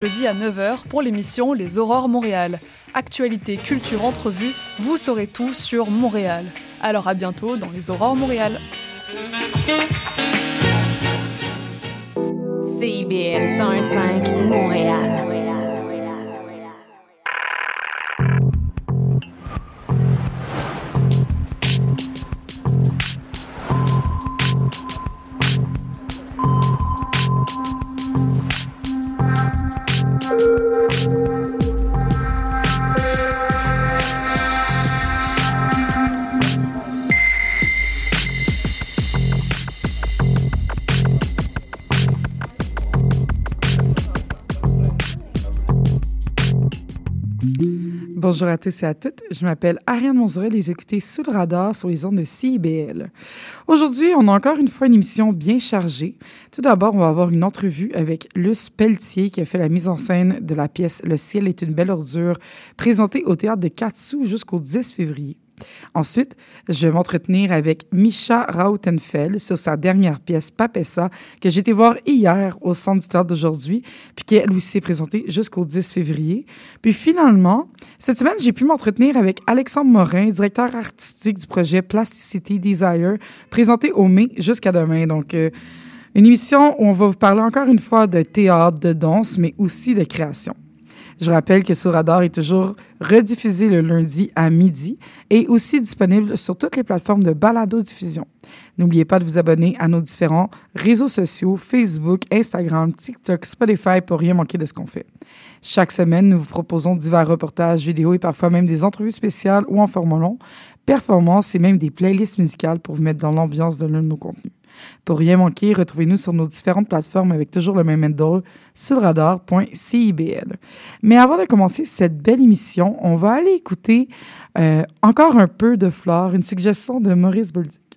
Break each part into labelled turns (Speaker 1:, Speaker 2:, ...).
Speaker 1: jeudi à 9h pour l'émission Les Aurores Montréal. Actualité, culture, entrevue, vous saurez tout sur Montréal. Alors à bientôt dans Les Aurores Montréal.
Speaker 2: CIBL 105 Montréal.
Speaker 3: Bonjour à tous et à toutes. Je m'appelle Ariane Monzurel et j'écoute Sous le radar sur les ondes de CIBL. Aujourd'hui, on a encore une fois une émission bien chargée. Tout d'abord, on va avoir une entrevue avec Luce Pelletier qui a fait la mise en scène de la pièce Le ciel est une belle ordure, présentée au théâtre de Katsu jusqu'au 10 février. Ensuite, je vais m'entretenir avec Misha Rautenfeld sur sa dernière pièce Papessa que j'ai été voir hier au Centre du Théâtre d'aujourd'hui, puis qui elle aussi est présentée jusqu'au 10 février. Puis finalement, cette semaine, j'ai pu m'entretenir avec Alexandre Morin, directeur artistique du projet Plasticity Desire, présenté au mai jusqu'à demain. Donc, euh, une émission où on va vous parler encore une fois de théâtre, de danse, mais aussi de création. Je rappelle que Sur Radar est toujours rediffusé le lundi à midi et aussi disponible sur toutes les plateformes de balado-diffusion. N'oubliez pas de vous abonner à nos différents réseaux sociaux, Facebook, Instagram, TikTok, Spotify pour rien manquer de ce qu'on fait. Chaque semaine, nous vous proposons divers reportages, vidéos et parfois même des entrevues spéciales ou en format long, performances et même des playlists musicales pour vous mettre dans l'ambiance de l'un de nos contenus. Pour rien manquer, retrouvez-nous sur nos différentes plateformes avec toujours le même handle sur radar.cibl. Mais avant de commencer cette belle émission, on va aller écouter euh, encore un peu de Flore, une suggestion de Maurice Bolduc.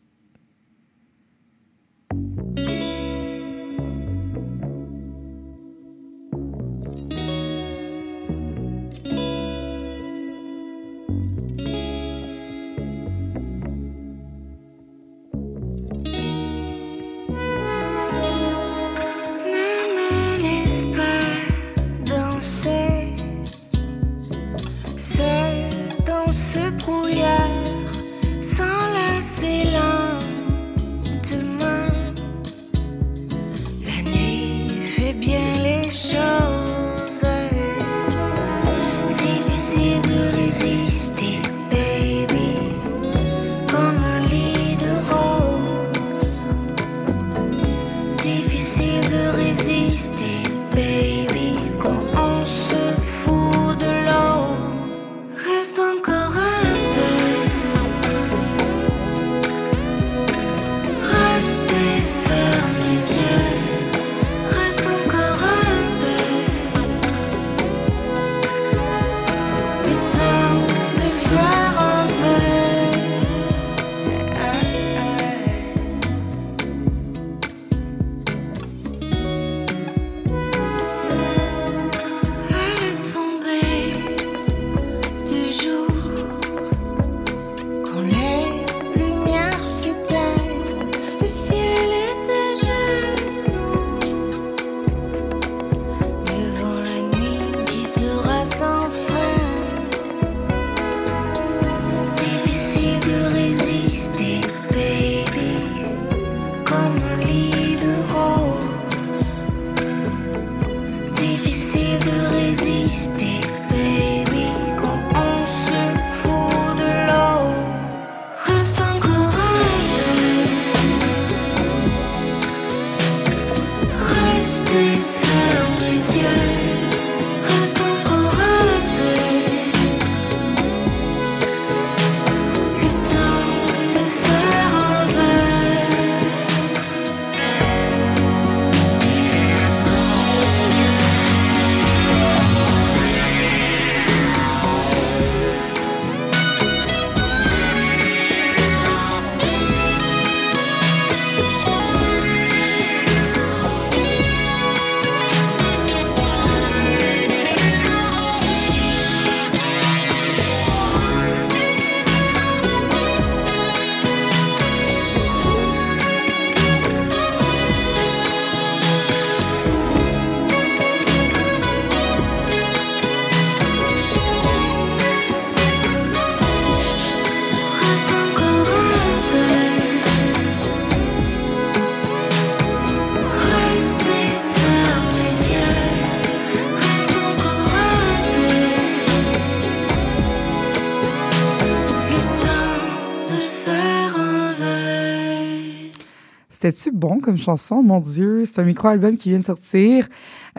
Speaker 3: C'était-tu bon comme chanson? Mon Dieu, c'est un micro-album qui vient de sortir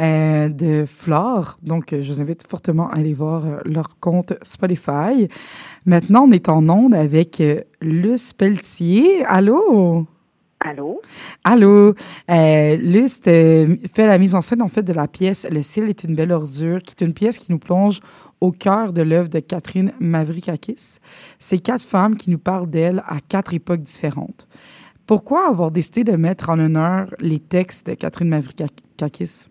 Speaker 3: euh, de Flore. Donc, euh, je vous invite fortement à aller voir euh, leur compte Spotify. Maintenant, on est en onde avec Luce Pelletier. Allô?
Speaker 4: Allô?
Speaker 3: Allô, euh, Luce euh, fait la mise en scène en fait de la pièce Le ciel est une belle ordure, qui est une pièce qui nous plonge au cœur de l'œuvre de Catherine Mavrikakis. C'est quatre femmes qui nous parlent d'elle à quatre époques différentes. Pourquoi avoir décidé de mettre en honneur les textes de Catherine Mavrikakis?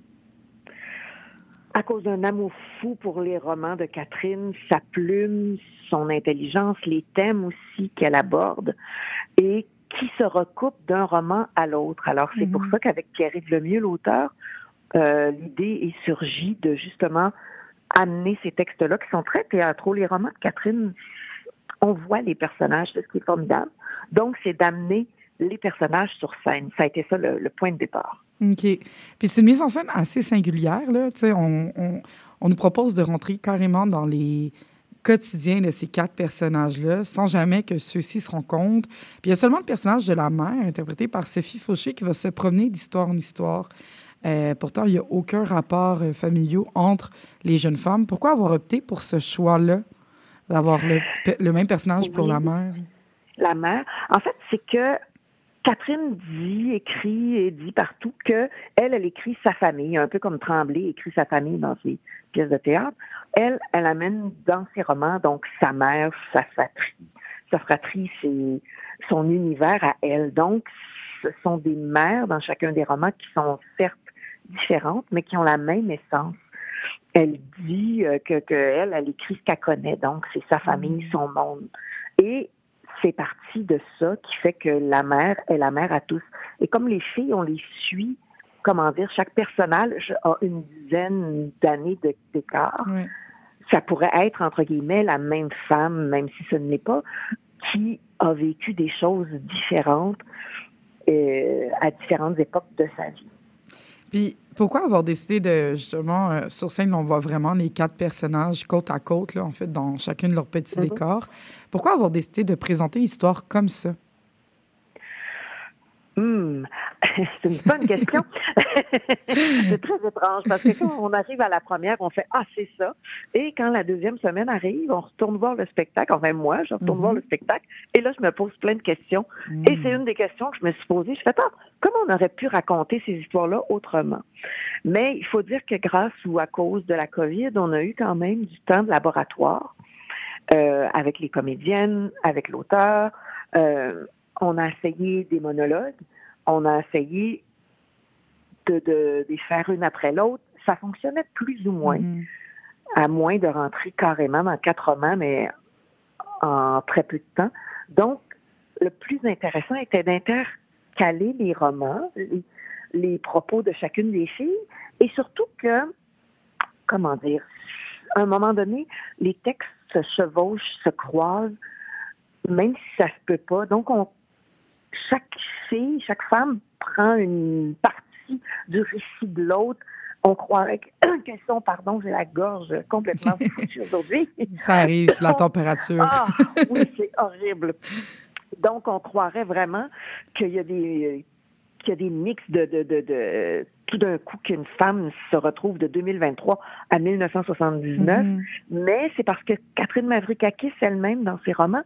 Speaker 4: À cause d'un amour fou pour les romans de Catherine, sa plume, son intelligence, les thèmes aussi qu'elle aborde et qui se recoupent d'un roman à l'autre. Alors, c'est pour ça qu'avec Pierre-Yves Lemieux, l'auteur, euh, l'idée est surgie de justement amener ces textes-là qui sont très théâtraux. Les romans de Catherine, on voit les personnages, c'est ce qui est formidable. Donc, c'est d'amener les personnages sur scène. Ça a été ça le, le point de départ.
Speaker 3: OK. Puis c'est une mise en scène assez singulière, là. On, on, on nous propose de rentrer carrément dans les quotidiens de ces quatre personnages-là, sans jamais que ceux-ci se rencontrent. Puis il y a seulement le personnage de la mère, interprété par Sophie Fauché, qui va se promener d'histoire en histoire. Euh, pourtant, il n'y a aucun rapport euh, familial entre les jeunes femmes. Pourquoi avoir opté pour ce choix-là, d'avoir le, même personnage pour la mère?
Speaker 4: la mère. En fait, c'est que Catherine dit, écrit et dit partout que elle, elle écrit sa famille, un peu comme Tremblay écrit sa famille dans ses pièces de théâtre. Elle, elle amène dans ses romans donc sa mère, sa fratrie. Sa fratrie, c'est son univers à elle. Donc, ce sont des mères dans chacun des romans qui sont certes différentes, mais qui ont la même essence. Elle dit euh, que, que elle, elle écrit ce qu'elle connaît, donc c'est sa famille, son monde. Et c'est parti de ça qui fait que la mère est la mère à tous. Et comme les filles, on les suit, comment dire, chaque personnage a une dizaine d'années de- d'écart.
Speaker 3: Ouais.
Speaker 4: Ça pourrait être, entre guillemets, la même femme, même si ce ne l'est pas, qui a vécu des choses différentes euh, à différentes époques de sa vie.
Speaker 3: Puis pourquoi avoir décidé de, justement, euh, sur scène, on voit vraiment les quatre personnages côte à côte, là, en fait, dans chacun de leurs petits
Speaker 4: Mhm.
Speaker 3: décors? Pourquoi avoir décidé de présenter l'histoire comme ça?
Speaker 4: Hmm, c'est une bonne question. c'est très étrange parce que quand on arrive à la première, on fait Ah, c'est ça. Et quand la deuxième semaine arrive, on retourne voir le spectacle. Enfin, moi, je retourne
Speaker 3: Mhm.
Speaker 4: voir le spectacle. Et là, je me pose plein de questions. Et c'est une des questions que je me suis posée. Je fais Ah, comment on aurait pu raconter ces histoires-là autrement? Mais il faut dire que grâce ou à cause de la COVID, on a eu quand même du temps de laboratoire euh, avec les comédiennes, avec l'auteur. Euh, on a essayé des monologues, on a essayé de, de, de les faire une après l'autre. Ça fonctionnait plus ou moins,
Speaker 3: Mhm.
Speaker 4: à moins de rentrer carrément dans quatre romans, mais en très peu de temps. Donc, le plus intéressant était d'intercaler les romans, les, les propos de chacune des filles, et surtout que, comment dire, à un moment donné, les textes se chevauchent, se croisent, même si ça se peut pas. Donc, on, chaque fille, chaque femme prend une partie du récit de l'autre. On croirait que- qu'elles sont, pardon, j'ai la gorge complètement foutue aujourd'hui.
Speaker 3: Ça arrive, c'est la température.
Speaker 4: Ah, oui, c'est horrible. Donc, on croirait vraiment qu'il y a des qu'il y a des mix de, de, de, de- tout d'un coup qu'une femme se retrouve de 2023 à 1979.
Speaker 3: Mhm.
Speaker 4: Mais c'est parce que Catherine Mavrikakis elle-même, dans ses romans,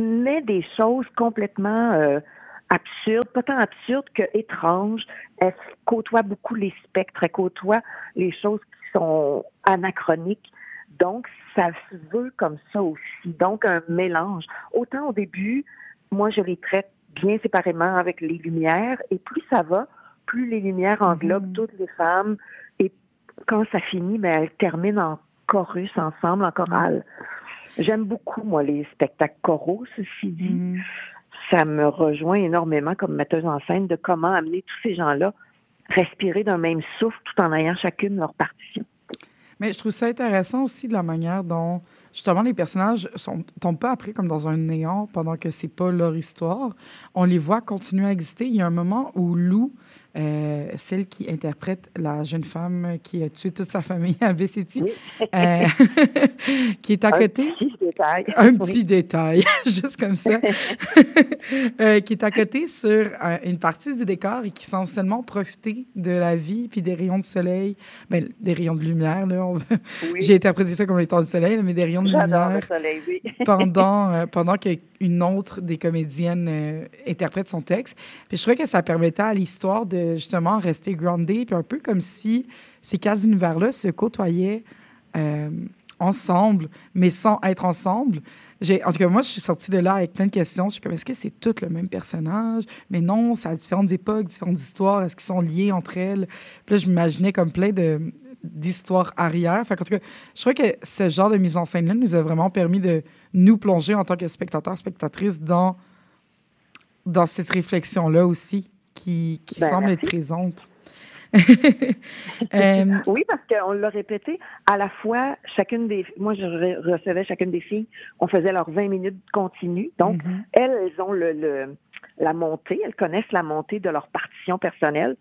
Speaker 4: met des choses complètement euh, absurdes, pas tant absurdes que étranges. Elle côtoie beaucoup les spectres, elle côtoie les choses qui sont anachroniques. Donc, ça se veut comme ça aussi. Donc, un mélange. Autant au début, moi, je les traite bien séparément avec les lumières, et plus ça va, plus les lumières englobent
Speaker 3: Mhm.
Speaker 4: toutes les femmes, et quand ça finit, ben, elles terminent en chorus ensemble, en chorale. J'aime beaucoup, moi, les spectacles choraux, ceci dit.
Speaker 3: Mhm.
Speaker 4: Ça me rejoint énormément comme metteuse en scène de comment amener tous ces gens-là respirer d'un même souffle tout en ayant chacune leur partition.
Speaker 3: Mais je trouve ça intéressant aussi de la manière dont, justement, les personnages sont, tombent pas après comme dans un néant pendant que c'est pas leur histoire. On les voit continuer à exister. Il y a un moment où Lou, euh, celle qui interprète la jeune femme qui a tué toute sa famille à
Speaker 4: Oui.
Speaker 3: euh, qui est à
Speaker 4: Un
Speaker 3: côté.
Speaker 4: petit détail.
Speaker 3: un
Speaker 4: Oui.
Speaker 3: petit détail, juste comme ça, euh, qui est à côté sur une partie du décor et qui semble seulement profiter de la vie puis des rayons de soleil, ben, des rayons de lumière, là,
Speaker 4: Oui.
Speaker 3: j'ai interprété ça comme étant du soleil, mais des rayons de
Speaker 4: le
Speaker 3: lumière
Speaker 4: soleil, oui.
Speaker 3: pendant, euh, qu'une autre des comédiennes euh, interprète son texte. Puis je trouvais que ça permettait à l'histoire de justement rester grounded, puis un peu comme si ces quatre univers-là se côtoyaient euh, ensemble, mais sans être ensemble. J'ai, en tout cas, moi, je suis sortie de là avec plein de questions. Je suis comme, est-ce que c'est tout le même personnage? Mais non, ça a différentes époques, différentes histoires. Est-ce qu'ils sont liés entre elles? Puis là, je m'imaginais comme plein de, d'histoires arrière. Fait qu'en tout cas, je crois que ce genre de mise en scène-là nous a vraiment permis de nous plonger en tant que spectateurs, spectatrices dans, dans cette réflexion-là aussi qui, qui
Speaker 4: Ben,
Speaker 3: semble
Speaker 4: merci.
Speaker 3: être présente. Euh,
Speaker 4: Oui, parce qu'on l'a répété, à la fois, chacune des... Moi, je re- recevais chacune des filles, on faisait leurs 20 minutes continues. Donc,
Speaker 3: mhm.
Speaker 4: elles, elles ont le, le- la montée, elles connaissent la montée de leur partition personnelle.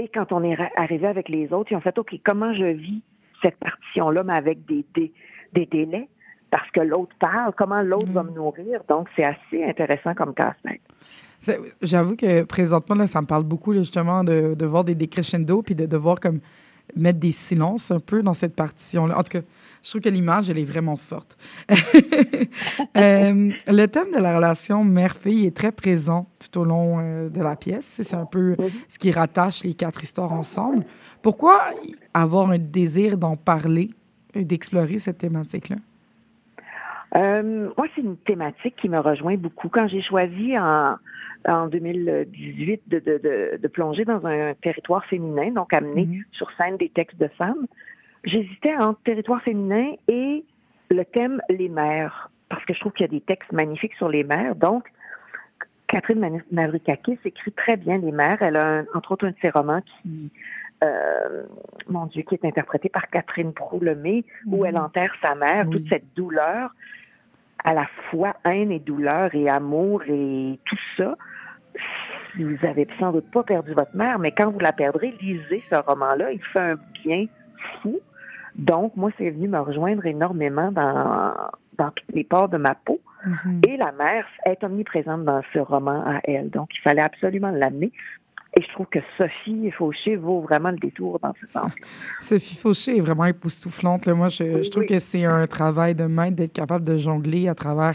Speaker 4: Et quand on est arrivé avec les autres, ils ont fait, OK, comment je vis cette partition-là, mais avec des, des, des délais? Parce que l'autre parle, comment l'autre va me nourrir? Donc, c'est assez intéressant comme casse-tête.
Speaker 3: J'avoue que présentement, là, ça me parle beaucoup là, justement de, de voir des décrescendo puis de devoir comme mettre des silences un peu dans cette partition-là. En tout cas, je trouve que l'image, elle est vraiment forte. Euh, le thème de la relation mère-fille est très présent tout au long euh, de la pièce. C'est un peu ce qui rattache les quatre histoires ensemble. Pourquoi avoir un désir d'en parler, et d'explorer cette thématique-là?
Speaker 4: Euh, moi, c'est une thématique qui me rejoint beaucoup. Quand j'ai choisi en, en 2018 de, de, de, de plonger dans un territoire féminin, donc amener
Speaker 3: Mhm.
Speaker 4: sur scène des textes de femmes, j'hésitais entre territoire féminin et le thème les mères, parce que je trouve qu'il y a des textes magnifiques sur les mères. Donc, Catherine Mavrikakis écrit très bien les mères. Elle a, un- entre autres, un de ses romans qui, euh, mon Dieu, qui est interprété par Catherine Proulomé, où elle enterre sa mère,
Speaker 3: Oui.
Speaker 4: toute cette douleur, à la fois haine et douleur et amour et tout ça. Vous avez sans doute pas perdu votre mère, mais quand vous la perdrez, lisez ce roman-là. Il fait un bien fou. Donc, moi, c'est venu me rejoindre énormément dans, dans toutes les parts de ma peau.
Speaker 3: Mhm.
Speaker 4: Et la mère est omniprésente dans ce roman à elle. Donc, il fallait absolument l'amener. Et je trouve que Sophie Fauché vaut vraiment le détour dans ce sens.
Speaker 3: Sophie Fauché est vraiment époustouflante. là. Moi, je,
Speaker 4: Oui,
Speaker 3: je trouve
Speaker 4: oui.
Speaker 3: que c'est un travail de maître d'être capable de jongler à travers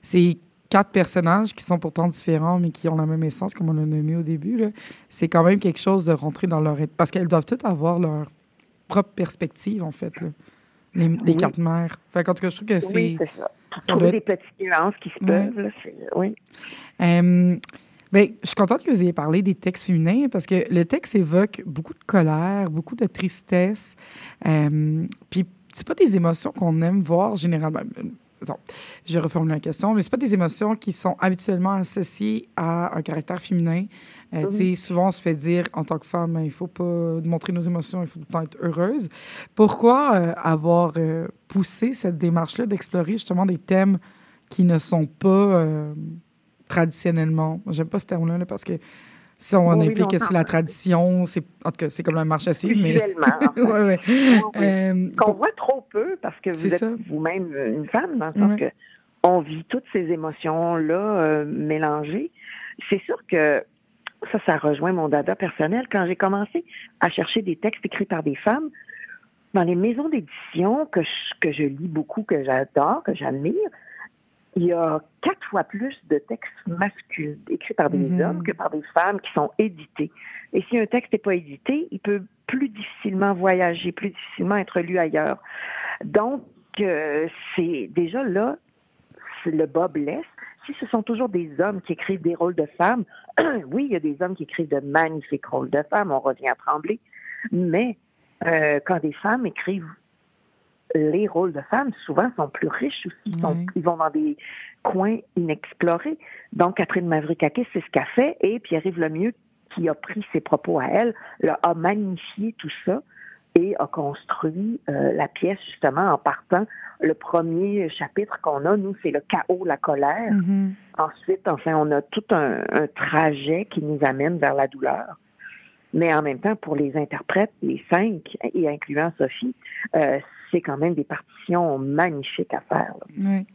Speaker 3: ces quatre personnages qui sont pourtant différents, mais qui ont la même essence, comme on l'a nommé au début. C'est quand même quelque chose de rentrer dans leur... Parce qu'elles doivent toutes avoir leur propre perspective, en fait, là. Les, les
Speaker 4: Oui.
Speaker 3: quatre mères. Fait qu'en tout cas, je trouve que c'est...
Speaker 4: Oui, c'est ça.
Speaker 3: ça
Speaker 4: Trouver des petites nuances qui se peuvent. là, c'est- oui.
Speaker 3: Euh, ben, je suis contente que vous ayez parlé des textes féminins parce que le texte évoque beaucoup de colère, beaucoup de tristesse. Euh, puis, c'est pas des émotions qu'on aime voir généralement. Euh, Attends, je vais reformuler la question, mais c'est pas des émotions qui sont habituellement associées à un caractère féminin. Euh, sais, souvent, on se fait dire en tant que femme, il faut pas montrer nos émotions, il faut tout le temps être heureuse. Pourquoi euh, avoir euh, poussé cette démarche-là d'explorer justement des thèmes qui ne sont pas traditionnellement? J'aime pas ce terme-là là, parce que si on implique que c'est la tradition, c'est en tout cas c'est comme la marche à suivre, mais
Speaker 4: Visuellement, en fait.
Speaker 3: ouais, ouais.
Speaker 4: Oui.
Speaker 3: Euh,
Speaker 4: Qu'on voit trop peu parce que vous êtes vous-même une femme, dans le sens
Speaker 3: Ouais.
Speaker 4: que on vit toutes ces émotions-là euh, mélangées. C'est sûr que ça, ça rejoint mon dada personnel. Quand j'ai commencé à chercher des textes écrits par des femmes, dans les maisons d'édition que je, que je lis beaucoup, que j'adore, que j'admire, il y a quatre fois plus de textes masculins écrits par des
Speaker 3: Mhm.
Speaker 4: hommes que par des femmes qui sont édités. Et si un texte n'est pas édité, il peut plus difficilement voyager, plus difficilement être lu ailleurs. Donc, euh, c'est déjà là, c'est le bas blesse. Si ce sont toujours des hommes qui écrivent des rôles de femmes, oui, il y a des hommes qui écrivent de magnifiques rôles de femmes, on revient à Tremblay, mais euh, quand des femmes écrivent les rôles de femmes, souvent, sont plus riches aussi. Ils sont-
Speaker 3: Ouais.
Speaker 4: ils vont dans des coins inexplorés. Donc, Catherine Mavrikakis, c'est ce qu'elle fait, et Pierre-Yves Lemieux, qui a pris ses propos à elle, là, a magnifié tout ça et a construit euh, la pièce, justement, en partant. Le premier chapitre qu'on a, nous, c'est le chaos, la colère.
Speaker 3: Mhm.
Speaker 4: Ensuite, enfin, on a tout un, un trajet qui nous amène vers la douleur. Mais en même temps, pour les interprètes, les cinq, et incluant Sophie, euh, c'est quand même des partitions magnifiques à faire. là.
Speaker 3: Ouais.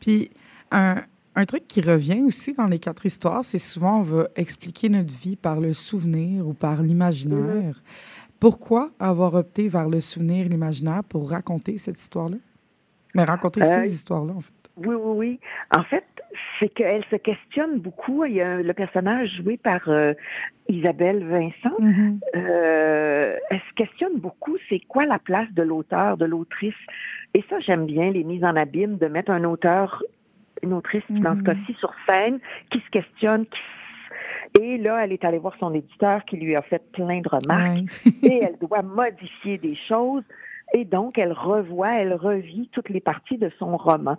Speaker 3: Puis, un, un truc qui revient aussi dans les quatre histoires, c'est souvent on va expliquer notre vie par le souvenir ou par l'imaginaire. Pourquoi avoir opté vers le souvenir et l'imaginaire pour raconter cette histoire-là? Mais raconter
Speaker 4: Euh,
Speaker 3: ces histoires-là, en fait.
Speaker 4: Oui, oui, oui. En fait, c'est qu'elle se questionne beaucoup. Il y a le personnage joué par euh, Isabelle Vincent.
Speaker 3: Mhm.
Speaker 4: Euh, elle se questionne beaucoup, c'est quoi la place de l'auteur, de l'autrice? Et ça, j'aime bien les mises en abîme de mettre un auteur, une autrice, dans ce cas-ci, sur scène, qui se questionne, qui et là, elle est allée voir son éditeur qui lui a fait plein de remarques et elle doit modifier des choses. Et donc, elle revoit, elle revit toutes les parties de son roman.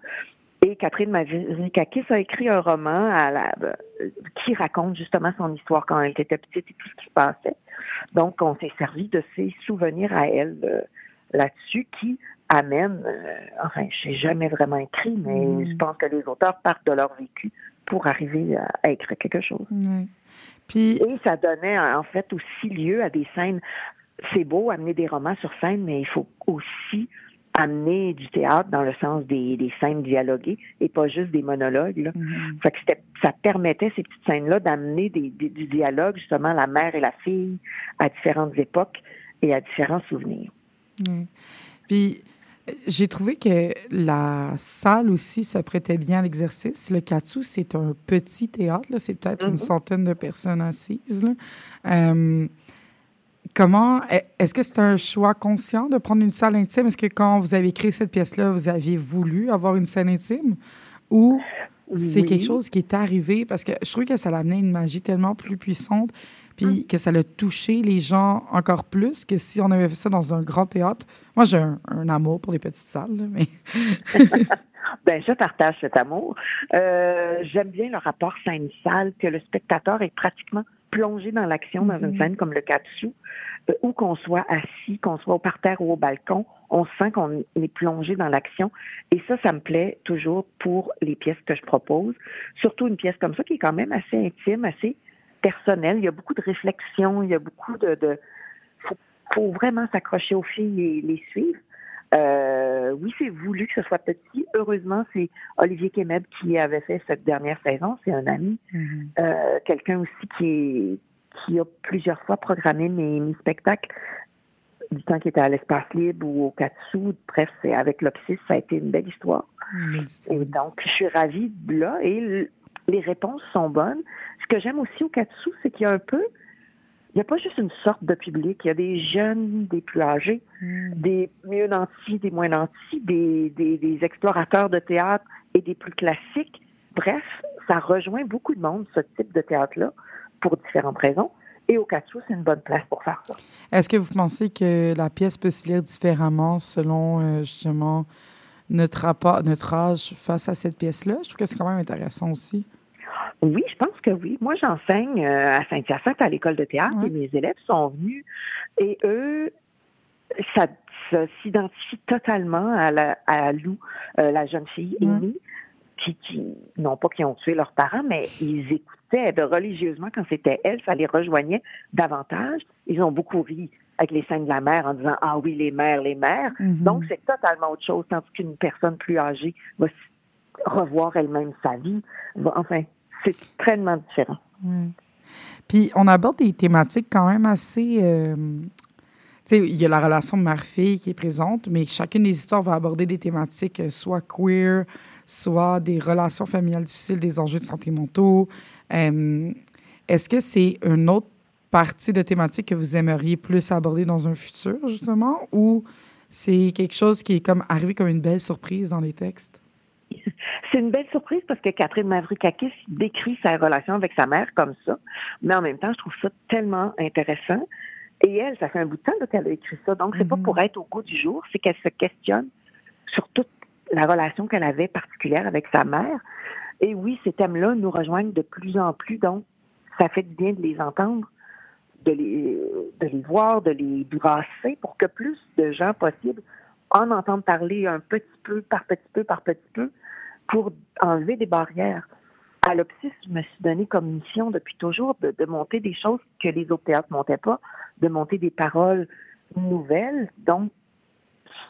Speaker 4: Et Catherine Mavrikakis a écrit un roman à la- euh, qui raconte justement son histoire quand elle était petite et tout ce qui se passait. Donc, on s'est servi de ses souvenirs à elle euh, là-dessus qui amènent, euh, enfin, je n'ai jamais vraiment écrit, mais
Speaker 3: Mm.
Speaker 4: je pense que les auteurs partent de leur vécu pour arriver à, à écrire quelque chose.
Speaker 3: Puis,
Speaker 4: Et ça donnait en fait aussi lieu à des scènes. C'est beau amener des romans sur scène, mais il faut aussi amener du théâtre dans le sens des, des scènes dialoguées et pas juste des monologues. Là.
Speaker 3: Mhm.
Speaker 4: Fait que c'était- ça permettait ces petites scènes-là d'amener des, des- du dialogue, justement, la mère et la fille à différentes époques et à différents souvenirs.
Speaker 3: Ouais. Puis, j'ai trouvé que la salle aussi se prêtait bien à l'exercice. Le Katsu, c'est un petit théâtre, c'est peut-être une
Speaker 4: Mhm.
Speaker 3: centaine de personnes assises. là. Euh, comment, est- est-ce que c'est un choix conscient de prendre une salle intime? Est-ce que quand vous avez créé cette pièce-là, vous aviez voulu avoir une salle intime? Ou c'est
Speaker 4: Oui.
Speaker 3: quelque chose qui est arrivé? Parce que je trouvais que ça l'amenait une magie tellement plus puissante, puis que ça l'a touché les gens encore plus que si on avait fait ça dans un grand théâtre. Moi, j'ai un, un amour pour les petites salles, là, mais
Speaker 4: Ben, je partage cet amour. Euh, J'aime bien le rapport scène-salle, que le spectateur est pratiquement plongé dans l'action dans une
Speaker 3: Mhm.
Speaker 4: scène comme le Katsu, où qu'on soit assis, qu'on soit au parterre ou au balcon, on sent qu'on est plongé dans l'action. Et ça, ça me plaît toujours pour les pièces que je propose. Surtout une pièce comme ça qui est quand même assez intime, assez personnelle. Il y a beaucoup de réflexion, il y a beaucoup de... de faut, faut vraiment s'accrocher aux filles et les suivre. Euh, oui, c'est voulu que ce soit petit. Heureusement, c'est Olivier Kemeb qui avait fait cette dernière saison. C'est un ami. Euh, Quelqu'un aussi qui, est, qui a plusieurs fois programmé mes, mes spectacles du temps qu'il était à l'Espace Libre ou au Katsu. Bref, c'est avec l'Opsis, ça a été une belle histoire. Et donc, je suis ravie de là et les réponses sont bonnes. Ce que j'aime aussi au Katsu, c'est qu'il y a un peu, il n'y a pas juste une sorte de public. Il y a des jeunes, des plus âgés, des mieux nantis, des moins nantis, des, des, des explorateurs de théâtre et des plus classiques. Bref, ça rejoint beaucoup de monde, ce type de théâtre-là, pour différentes raisons. Et au Katsu, c'est une bonne place pour faire ça.
Speaker 3: Est-ce que vous pensez que la pièce peut se lire différemment selon euh, justement notre rapport, notre âge face à cette pièce-là? Je trouve que c'est quand même intéressant aussi.
Speaker 4: Oui, je pense que oui. Moi, j'enseigne euh, à Saint-Hyacinthe à l'école de théâtre
Speaker 3: Ouais.
Speaker 4: et mes élèves sont venus et eux, ça, ça s'identifie totalement à, la, à Lou, euh, la jeune fille
Speaker 3: Ouais.
Speaker 4: Amy, qui, qui, non pas qui ont tué leurs parents, mais ils écoutaient de religieusement quand c'était elle, ça les rejoignait davantage. Ils ont beaucoup ri avec les scènes de la mère en disant Ah oui, les mères, les mères.
Speaker 3: Mhm.
Speaker 4: Donc, c'est totalement autre chose, tandis qu'une personne plus âgée va revoir elle-même sa vie. Va- enfin, c'est tellement différent.
Speaker 3: Puis on aborde des thématiques quand même assez. euh, tu sais, il y a la relation mère-fille qui est présente, mais chacune des histoires va aborder des thématiques euh, soit queer, soit des relations familiales difficiles, des enjeux de santé mentaux. Euh, Est-ce que c'est une autre partie de thématique que vous aimeriez plus aborder dans un futur, justement, ou c'est quelque chose qui est comme arrivé comme une belle surprise dans les textes?
Speaker 4: C'est une belle surprise parce que Catherine Mavrikakis décrit sa relation avec sa mère comme ça, mais en même temps, je trouve ça tellement intéressant. Et elle, ça fait un bout de temps qu'elle a écrit ça, donc c'est pas
Speaker 3: Mhm.
Speaker 4: pour être au goût du jour, c'est qu'elle se questionne sur toute la relation qu'elle avait particulière avec sa mère. Et oui, ces thèmes-là nous rejoignent de plus en plus, donc ça fait du bien de les entendre, de les, de les voir, de les brasser pour que plus de gens possibles en entendent parler un petit peu, par petit peu, par petit peu, pour enlever des barrières. À l'Opsis, je me suis donné comme mission depuis toujours de, monter des choses que les autres théâtres ne montaient pas, de monter des paroles nouvelles, donc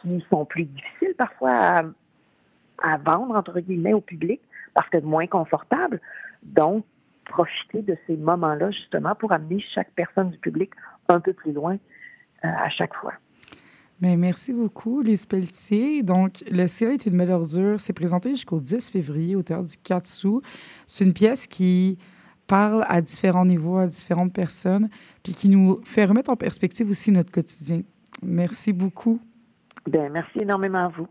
Speaker 4: qui sont plus difficiles parfois à vendre, entre guillemets, au public parce que moins confortable. Donc, profiter de ces moments-là, justement, pour amener chaque personne du public un peu plus loin euh, à chaque fois.
Speaker 3: Mais merci beaucoup, Luce Pelletier. Donc, Le ciel est une belle ordure. C'est présenté jusqu'au 10 février au Théâtre du 4 sous. C'est une pièce qui parle à différents niveaux, à différentes personnes, puis qui nous fait remettre en perspective aussi notre quotidien. Merci beaucoup.
Speaker 4: Bien, merci énormément à vous.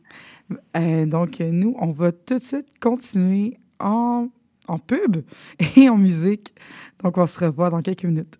Speaker 3: Euh, donc, nous, on va tout de suite continuer en, en pub et en musique. Donc, on se revoit dans quelques minutes.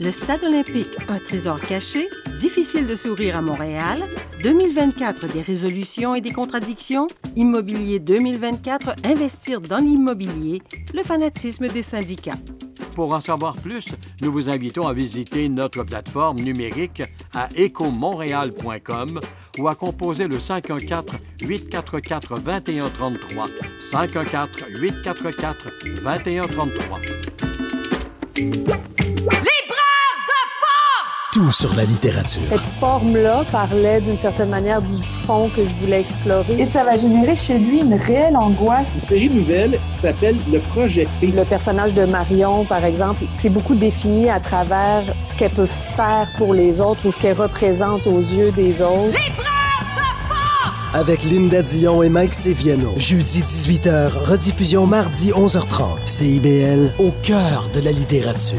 Speaker 5: Le Stade olympique, un trésor caché, difficile de sourire à Montréal, 2024, des résolutions et des contradictions, Immobilier 2024, investir dans l'immobilier, le fanatisme des syndicats.
Speaker 6: Pour en savoir plus, nous vous invitons à visiter notre plateforme numérique à écomontréal.com ou à composer le 514-844-2133. 514-844-2133.
Speaker 7: Tout sur la littérature.
Speaker 8: Cette forme-là parlait d'une certaine manière du fond que je voulais explorer.
Speaker 9: Et ça va générer chez lui une réelle angoisse.
Speaker 10: Une série nouvelle qui s'appelle Le Projet P.
Speaker 8: Le personnage de Marion, par exemple, c'est beaucoup défini à travers ce qu'elle peut faire pour les autres ou ce qu'elle représente aux yeux des autres.
Speaker 7: Avec Linda Dion et Mike Seviano. Jeudi 18h, rediffusion mardi 11h30. CIBL, au cœur de la littérature.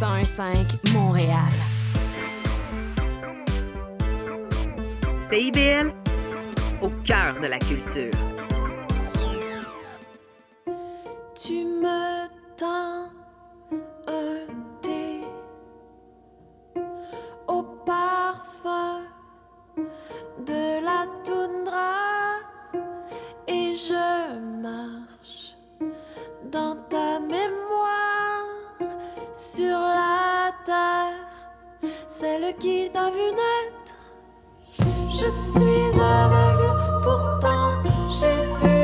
Speaker 2: 101.5 Montréal.
Speaker 11: CIBL, au cœur de la culture.
Speaker 12: Tu me tends un thé au parfum de la toundra et je marche dans ta mémoire sur la terre, celle qui t'a vu naître. Je suis aveugle, pourtant j'ai vu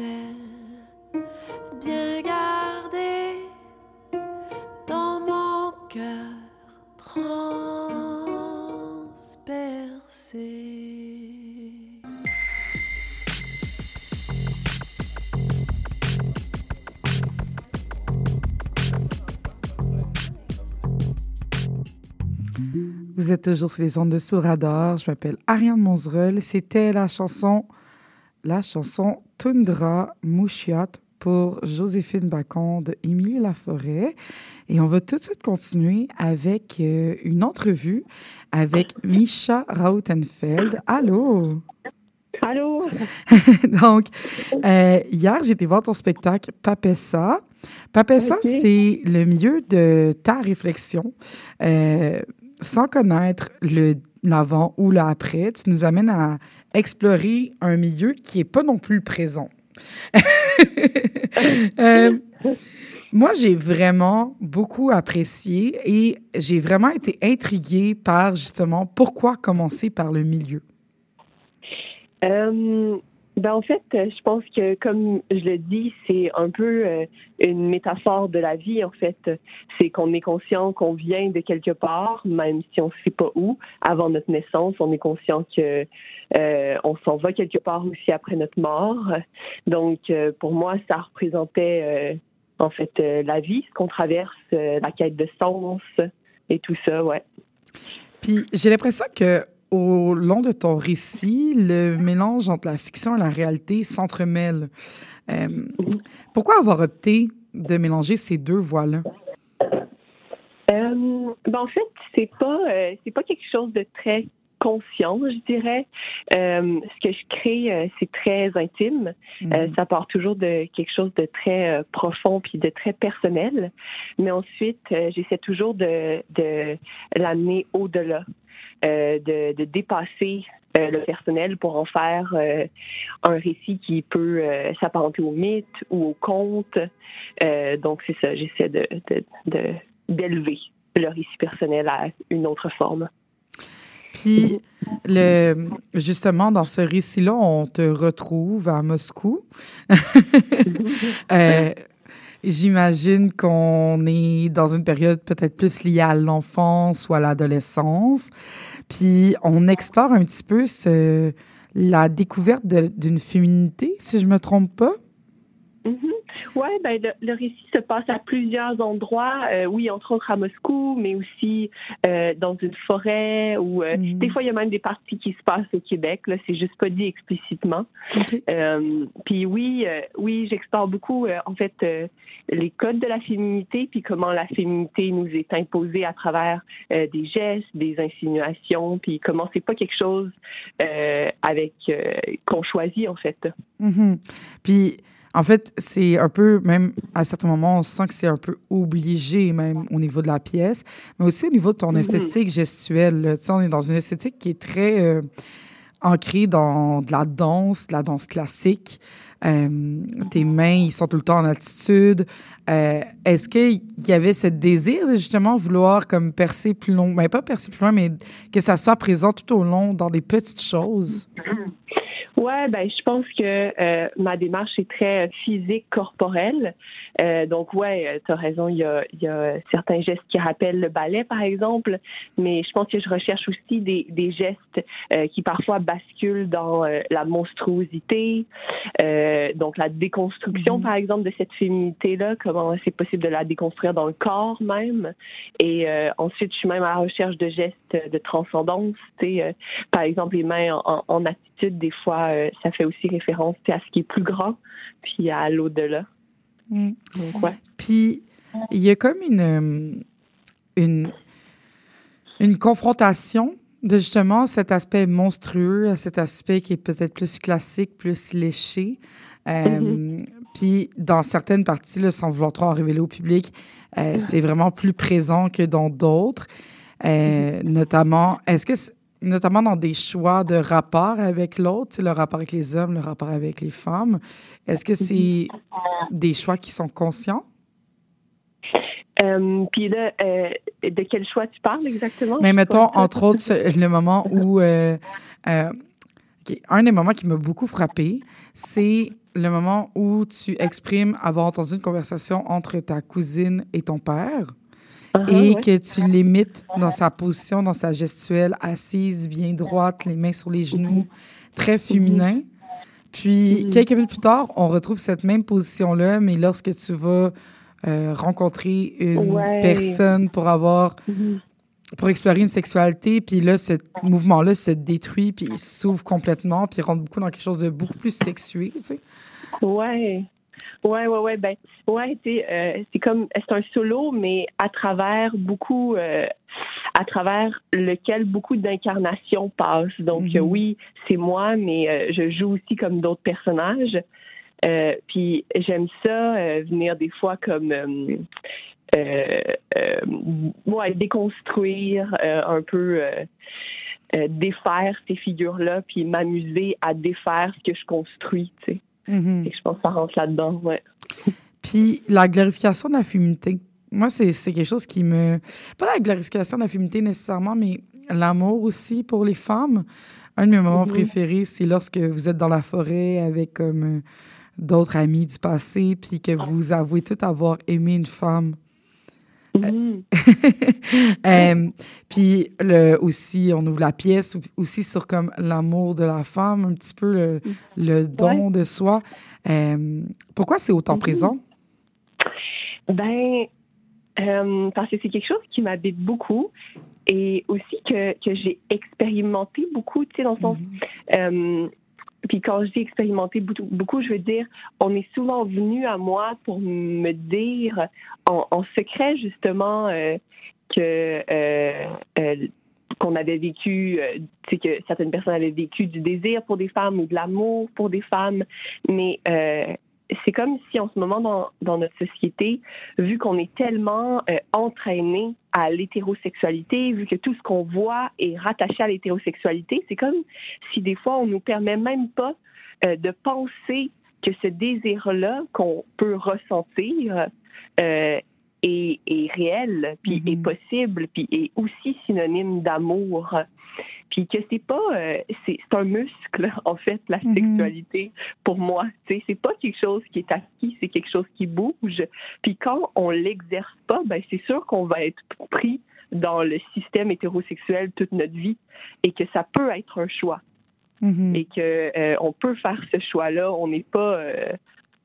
Speaker 12: bien gardé dans mon cœur transpercé.
Speaker 3: Vous êtes toujours sur les ondes de radar. Je m'appelle Ariane Monzerel. C'était la chanson, la chanson Tundra Mouchiot pour Joséphine Bacon de Émilie Laforêt. Et on va tout de suite continuer avec euh, une entrevue avec Misha Rautenfeld. Allô?
Speaker 13: Allô?
Speaker 3: Donc, euh, hier, été voir ton spectacle Papessa. Papessa, c'est le milieu de ta réflexion. Euh, sans connaître le l'avant ou l'après, tu nous amènes à explorer un milieu qui n'est pas non plus présent. Euh, moi, j'ai vraiment beaucoup apprécié et j'ai vraiment été intriguée par justement pourquoi commencer par le milieu.
Speaker 13: Euh, ben en fait, euh, je pense que, comme je le dis, c'est un peu euh, une métaphore de la vie, en fait. C'est qu'on est conscient qu'on vient de quelque part, même si on ne sait pas où, avant notre naissance. On est conscient que euh, on s'en va quelque part aussi après notre mort. Donc, pour moi, ça représentait, en fait, la vie, ce qu'on traverse, la quête de sens et tout ça, ouais.
Speaker 3: Puis j'ai l'impression que au long de ton récit, le mélange entre la fiction et la réalité s'entremêle. Euh, pourquoi avoir opté de mélanger ces deux voies-là?
Speaker 13: Euh, ben en fait, c'est pas euh, c'est pas quelque chose de très conscient, je dirais. Euh, ce que je crée, c'est très intime. Euh, ça part toujours de quelque chose de très profond puis de très personnel. Mais ensuite, j'essaie toujours de, de l'amener au-delà, de, de dépasser euh, le personnel pour en faire euh, un récit qui peut euh, s'apparenter au mythe ou au conte. Euh, donc, c'est ça, j'essaie de, d'élever le récit personnel à une autre forme.
Speaker 3: Puis, le, justement, dans ce récit-là, on te retrouve à Moscou. Euh, J'imagine qu'on est dans une période peut-être plus liée à l'enfance ou à l'adolescence. Puis, on explore un petit peu la découverte d'une féminité, si je me trompe pas.
Speaker 13: Mhm. Ouais, ben le, le récit se passe à plusieurs endroits. Euh, oui, entre autres à Moscou, mais aussi euh, dans une forêt ou euh, des fois il y a même des parties qui se passent au Québec. Là, c'est juste pas dit explicitement. Puis oui, oui, j'explore beaucoup en fait les codes de la féminité, puis comment la féminité nous est imposée à travers des gestes, des insinuations, puis comment c'est pas quelque chose avec qu'on choisit en fait.
Speaker 3: Mhm. Puis, en fait, c'est un peu, même à certains moments, on sent que c'est un peu obligé, même au niveau de la pièce, mais aussi au niveau de ton
Speaker 14: Mhm.
Speaker 3: esthétique gestuelle. Tu sais, on est dans une esthétique qui est très euh, ancrée dans de la danse, de la danse classique. Euh, tes mains, ils sont tout le temps en altitude. Euh, Est-ce qu'il y avait ce désir de justement vouloir comme percer plus long, mais pas percer plus loin, mais que ça soit présent tout au long dans des petites choses?
Speaker 13: Ouais, ben je pense que euh, ma démarche est très physique, corporelle. Euh, donc ouais, tu as raison, il y a, y a certains gestes qui rappellent le ballet, par exemple, mais je pense que je recherche aussi des, des gestes euh, qui parfois basculent dans euh, la monstruosité, euh, donc la déconstruction, par exemple, de cette féminité-là, comment c'est possible de la déconstruire dans le corps même. Et euh, ensuite, je suis même à la recherche de gestes de transcendance, euh, par exemple, les mains en, en attitude, des fois, euh, ça fait aussi référence à ce qui est plus grand, puis à l'au-delà.
Speaker 3: Mm.
Speaker 13: Donc, ouais.
Speaker 3: Puis, il y a comme une, euh, une, une confrontation de justement cet aspect monstrueux à cet aspect qui est peut-être plus classique, plus léché. Euh,
Speaker 14: Mhm.
Speaker 3: Puis, dans certaines parties, là, sans vouloir trop en révéler au public, euh, c'est vraiment plus présent que dans d'autres. Euh, Notamment, est-ce que notamment dans des choix de rapport avec l'autre, le rapport avec les hommes, le rapport avec les femmes, est-ce que c'est des choix qui sont conscients?
Speaker 13: Euh, puis là, euh, de quel choix tu parles exactement?
Speaker 3: Mais mettons, entre autres, le moment où. euh, euh, un des moments qui m'a beaucoup frappé, c'est le moment où tu exprimes avoir entendu une conversation entre ta cousine et ton père.
Speaker 13: Uh-huh,
Speaker 3: et que tu l'imites dans sa position, dans sa gestuelle, assise, bien droite, les mains sur les genoux, très féminin. Puis, quelques minutes plus tard, on retrouve cette même position-là, mais lorsque tu vas euh, rencontrer une
Speaker 13: Ouais.
Speaker 3: personne pour avoir
Speaker 13: Mhm.
Speaker 3: pour explorer une sexualité, puis là, ce mouvement-là se détruit, puis il s'ouvre complètement, puis il rentre beaucoup dans quelque chose de beaucoup plus sexué, tu sais.
Speaker 13: Ouais. Ouais, ouais, ouais. Ben, ouais, euh, c'est comme, c'est un solo, mais à travers beaucoup, euh, à travers lequel beaucoup d'incarnations passent. Donc,
Speaker 14: Mhm.
Speaker 13: oui, c'est moi, mais euh, je joue aussi comme d'autres personnages. Euh, puis j'aime ça, venir des fois comme. ouais, déconstruire un peu. défaire ces figures-là, puis m'amuser à défaire ce que je construis, tu sais.
Speaker 3: Mhm.
Speaker 13: Et je pense que ça rentre là-dedans, ouais.
Speaker 3: Puis la glorification de la féminité. Moi, c'est c'est quelque chose qui me... Pas la glorification de la féminité nécessairement, mais l'amour aussi pour les femmes. Un de mes moments
Speaker 13: Mhm.
Speaker 3: préférés, c'est lorsque vous êtes dans la forêt avec comme euh, d'autres amis du passé, puis que vous avouez tout avoir aimé une femme.
Speaker 13: Mhm.
Speaker 3: Euh, puis le, aussi, on ouvre la pièce aussi sur comme l'amour de la femme, un petit peu le, le don de soi. Euh, pourquoi c'est autant présent?
Speaker 13: Ben, euh, parce que c'est quelque chose qui m'habite beaucoup et aussi que, que j'ai expérimenté beaucoup, tu sais, dans le sens. euh, puis quand je dis expérimenté beaucoup, je veux dire, on est souvent venu à moi pour me dire en, secret justement euh, que euh, euh, qu'on avait vécu, euh, tu sais, que certaines personnes avaient vécu du désir pour des femmes ou de l'amour pour des femmes, mais euh, c'est comme si en ce moment dans, notre société, vu qu'on est tellement euh, entraîné à l'hétérosexualité, vu que tout ce qu'on voit est rattaché à l'hétérosexualité, c'est comme si des fois on nous permet même pas euh, de penser que ce désir-là qu'on peut ressentir euh, est, est réel, puis est possible, puis est aussi synonyme d'amour. Puis que c'est pas, euh, c'est c'est un muscle en fait la
Speaker 14: Mhm.
Speaker 13: sexualité pour moi. Tu sais, c'est pas quelque chose qui est acquis, c'est quelque chose qui bouge. Puis quand on l'exerce pas, ben c'est sûr qu'on va être pris dans le système hétérosexuel toute notre vie et que ça peut être un choix
Speaker 3: Mhm.
Speaker 13: et que euh, on peut faire ce choix-là. On n'est pas euh,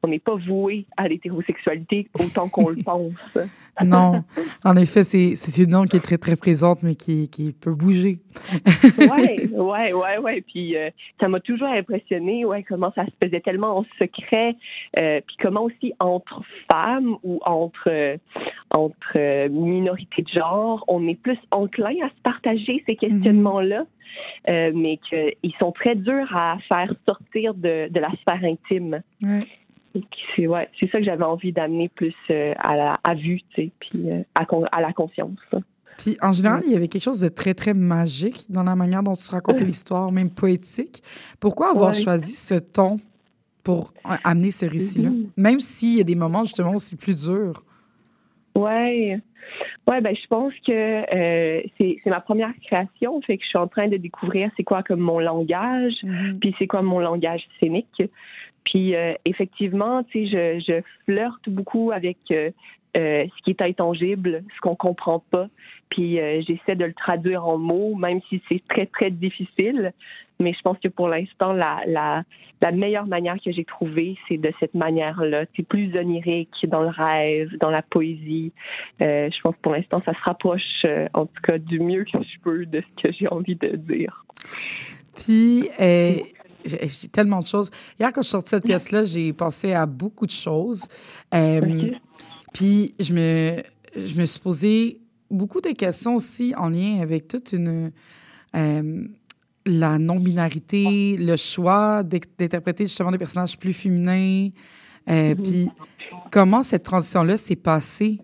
Speaker 13: on n'est pas voué à l'hétérosexualité autant qu'on le pense.
Speaker 3: Non, en effet, c'est c'est une norme qui est très, très présente, mais qui, qui peut bouger.
Speaker 13: ouais, ouais, ouais, ouais. Puis euh, ça m'a toujours impressionné, ouais, comment ça se faisait tellement en secret, euh, puis comment aussi entre femmes ou entre euh, entre minorités de genre, on est plus enclin à se partager ces questionnements-là, euh, mais qu'ils sont très durs à faire sortir de, de la sphère intime.
Speaker 3: Ouais.
Speaker 13: C'est ouais, c'est ça que j'avais envie d'amener plus euh, à la à vue, tu sais, puis euh, à, con- à la conscience.
Speaker 3: Puis en général, il y avait quelque chose de très, très magique dans la manière dont tu racontais l'histoire, même poétique. Pourquoi avoir
Speaker 13: Ouais.
Speaker 3: choisi ce ton pour euh, amener ce récit-là?
Speaker 13: Mhm.
Speaker 3: Même s'il y a des moments justement aussi plus durs.
Speaker 13: Ouais. Ouais, ben je pense que euh, c'est ma première création, fait que je suis en train de découvrir c'est quoi comme mon langage, puis c'est quoi mon langage scénique. Puis euh, effectivement, tu sais, je, je flirte beaucoup avec euh, euh, ce qui est intangible, ce qu'on comprend pas. Puis euh, j'essaie de le traduire en mots, même si c'est très très difficile. Mais je pense que pour l'instant, la, la, la meilleure manière que j'ai trouvée, c'est de cette manière-là. C'est plus onirique, dans le rêve, dans la poésie. Euh, je pense que pour l'instant, ça se rapproche, en tout cas, du mieux que je peux de ce que j'ai envie de dire.
Speaker 3: Puis, j'ai tellement de choses. Hier, quand je suis sortie cette pièce-là, j'ai pensé à beaucoup de choses. Euh, Puis, je me, je me suis posé beaucoup de questions aussi en lien avec toute une. euh, la non-binarité, le choix d'interpréter justement des personnages plus féminins. Euh, Puis, comment cette transition-là s'est passée?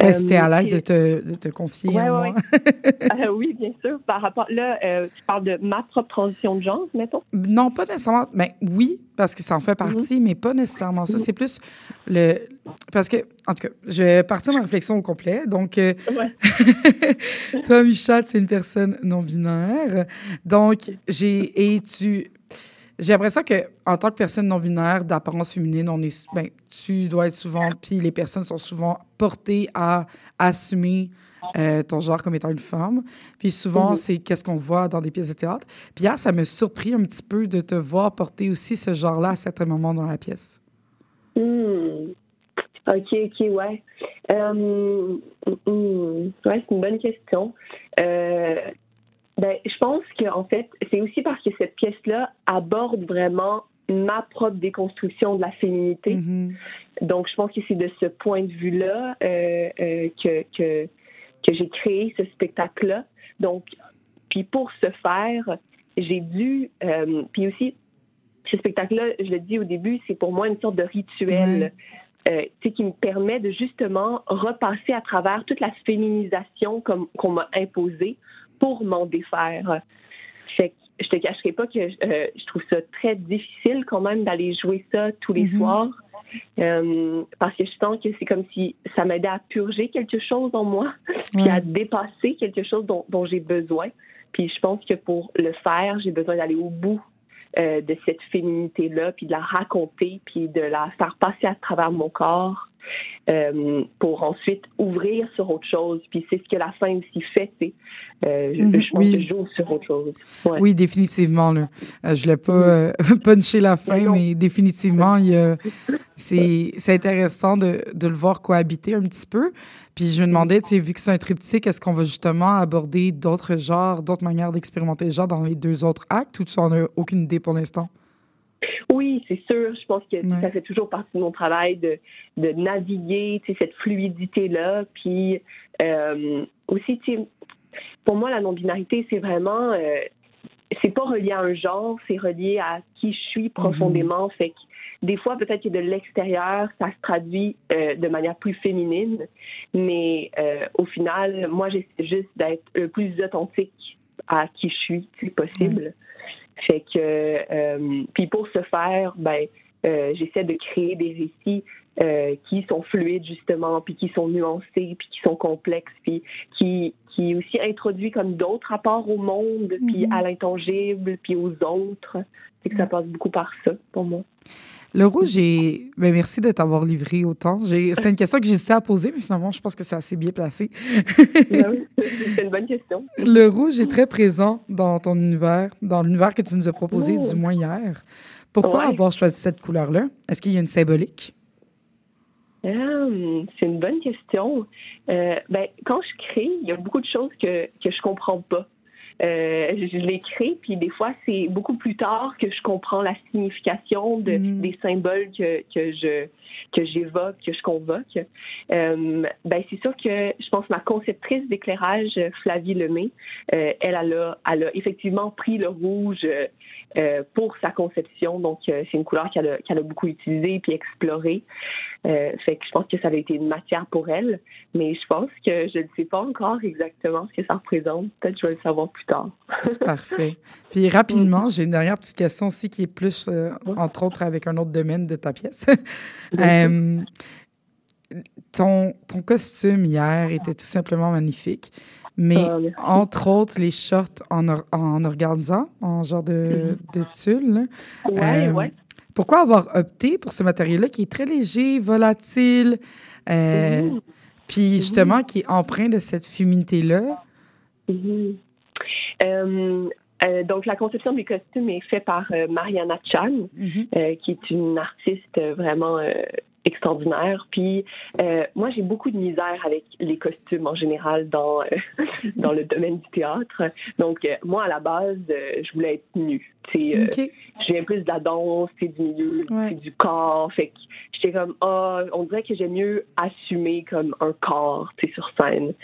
Speaker 3: Est-ce que tu es à l'aise de te, de te confier
Speaker 13: Ouais,
Speaker 3: à
Speaker 13: ouais,
Speaker 3: moi?
Speaker 13: Euh, oui, bien sûr. Par rapport, là, euh, tu parles de ma propre transition de genre, mettons?
Speaker 3: Non, pas nécessairement. Mais oui, parce que ça en fait partie, mais pas nécessairement ça. C'est plus le, parce que, en tout cas, je vais partir ma réflexion au complet. Donc, euh, toi, Michel, tu es une personne non-binaire. Donc, j'ai, et tu, j'ai l'impression que en tant que personne non-binaire d'apparence féminine, on est, ben, tu dois être souvent, puis les personnes sont souvent portées à assumer euh, ton genre comme étant une femme. Puis souvent,
Speaker 13: Mhm.
Speaker 3: c'est qu'est-ce qu'on voit dans des pièces de théâtre. Puis hier, ça me surpris un petit peu de te voir porter aussi ce genre-là à certains moments dans la pièce.
Speaker 13: Hmm. OK, OK, ouais. Hmm. ouais, c'est une bonne question. Euh, ben, je pense qu'en fait, c'est aussi parce que cette pièce-là aborde vraiment ma propre déconstruction de la féminité.
Speaker 3: Mm-hmm.
Speaker 13: Donc, je pense que c'est de ce point de vue-là euh, euh, que, que, que j'ai créé ce spectacle-là. Donc, puis pour ce faire, j'ai dû, euh, puis aussi, ce spectacle-là, je le dis au début, c'est pour moi une sorte de rituel. tu sais, qui me permet de justement repasser à travers toute la féminisation qu'on m'a imposée pour m'en défaire. Fait que je te cacherai pas que euh, je trouve ça très difficile quand même d'aller jouer ça tous les soirs. Euh, parce que je sens que c'est comme si ça m'aidait à purger quelque chose en moi, puis à dépasser quelque chose dont, dont j'ai besoin. Puis je pense que pour le faire, j'ai besoin d'aller au bout euh, de cette féminité-là, puis de la raconter, puis de la faire passer à travers mon corps euh, pour ensuite ouvrir sur autre chose. Puis c'est ce que la fin aussi fait, c'est euh, je,
Speaker 3: Mhm,
Speaker 13: je pense
Speaker 3: oui.
Speaker 13: que j'ouvre sur autre chose. Ouais.
Speaker 3: Oui, définitivement. Là. Euh, je ne voulais pas euh, puncher la fin, mais définitivement, il y a- c'est intéressant de, de le voir cohabiter un petit peu. Puis je me demandais, tu sais, vu que c'est un triptyque, est-ce qu'on va justement aborder d'autres genres, d'autres manières d'expérimenter le genre dans les deux autres actes ou tu n'en as aucune idée pour l'instant?
Speaker 13: Oui, c'est sûr. Je pense que ça fait toujours partie de mon travail de, de naviguer cette fluidité-là. Puis euh, aussi, pour moi, la non-binarité, c'est vraiment. euh, c'est pas relié à un genre, c'est relié à qui je suis profondément. Fait que des fois, peut-être que de l'extérieur, ça se traduit euh, de manière plus féminine. Mais au final, moi, j'essaie juste d'être le plus authentique à qui je suis, c'est possible. Fait que, euh, puis pour ce faire, ben, euh, j'essaie de créer des récits euh, qui sont fluides justement, puis qui sont nuancés, puis qui sont complexes, puis qui qui aussi introduit comme d'autres rapports au monde, puis à l'intangible, puis aux autres. C'est que ça passe beaucoup par ça pour moi.
Speaker 3: Le rouge est. Ben, merci de t'avoir livré autant. J'ai- C'était une question que j'hésitais à poser, mais finalement, je pense que c'est assez bien placé.
Speaker 13: Ben oui, c'est une bonne question.
Speaker 3: Le rouge est très présent dans ton univers, dans l'univers que tu nous as proposé,
Speaker 13: Oh.
Speaker 3: du moins hier. Pourquoi
Speaker 13: Ouais.
Speaker 3: avoir choisi cette couleur-là? Est-ce qu'il y a une symbolique?
Speaker 13: Hum, c'est une bonne question. Euh, ben, quand je crée, il y a beaucoup de choses que, que je comprends pas. Euh, je, crée, puis des fois, c'est beaucoup plus tard que je comprends la signification de, des symboles que, que je que j'évoque, que je convoque. Euh, ben, c'est sûr que je pense que ma conceptrice d'éclairage, Flavie Lemay, euh, elle, elle a, elle a effectivement pris le rouge euh, pour sa conception. Donc, euh, c'est une couleur qu'elle a, beaucoup utilisée puis explorée. Euh, fait que je pense que ça a été une matière pour elle, mais je pense que je ne sais pas encore exactement ce que ça représente. Peut-être que je vais le savoir plus tard.
Speaker 3: C'est parfait. Puis rapidement, j'ai une dernière petite question aussi qui est plus, entre autres, avec un autre domaine de ta pièce. Ton, ton costume hier était tout simplement magnifique. Mais
Speaker 13: Ah,
Speaker 3: entre autres, les shorts en, or- en organza, en genre de, de tulle.
Speaker 13: Mhm.
Speaker 3: Euh,
Speaker 13: Ouais.
Speaker 3: Pourquoi avoir opté pour ce matériel-là qui est très léger, volatile, euh,
Speaker 13: Mhm.
Speaker 3: puis justement qui est empreint de cette féminité-là?
Speaker 13: Mhm. Euh, donc, la conception du costume est faite par euh, Mariana Chan, euh, qui est une artiste vraiment extraordinaire. Puis, euh, moi, j'ai beaucoup de misère avec les costumes en général dans, euh, dans le domaine du théâtre. Donc, euh, moi, à la base, je voulais être nue. Tu sais, euh,
Speaker 3: Ok.
Speaker 13: Je viens plus de la danse, c'est du milieu,
Speaker 3: Ouais.
Speaker 13: du corps. Fait que j'étais comme, ah, on dirait que j'aime mieux assumer comme un corps, tu sur scène.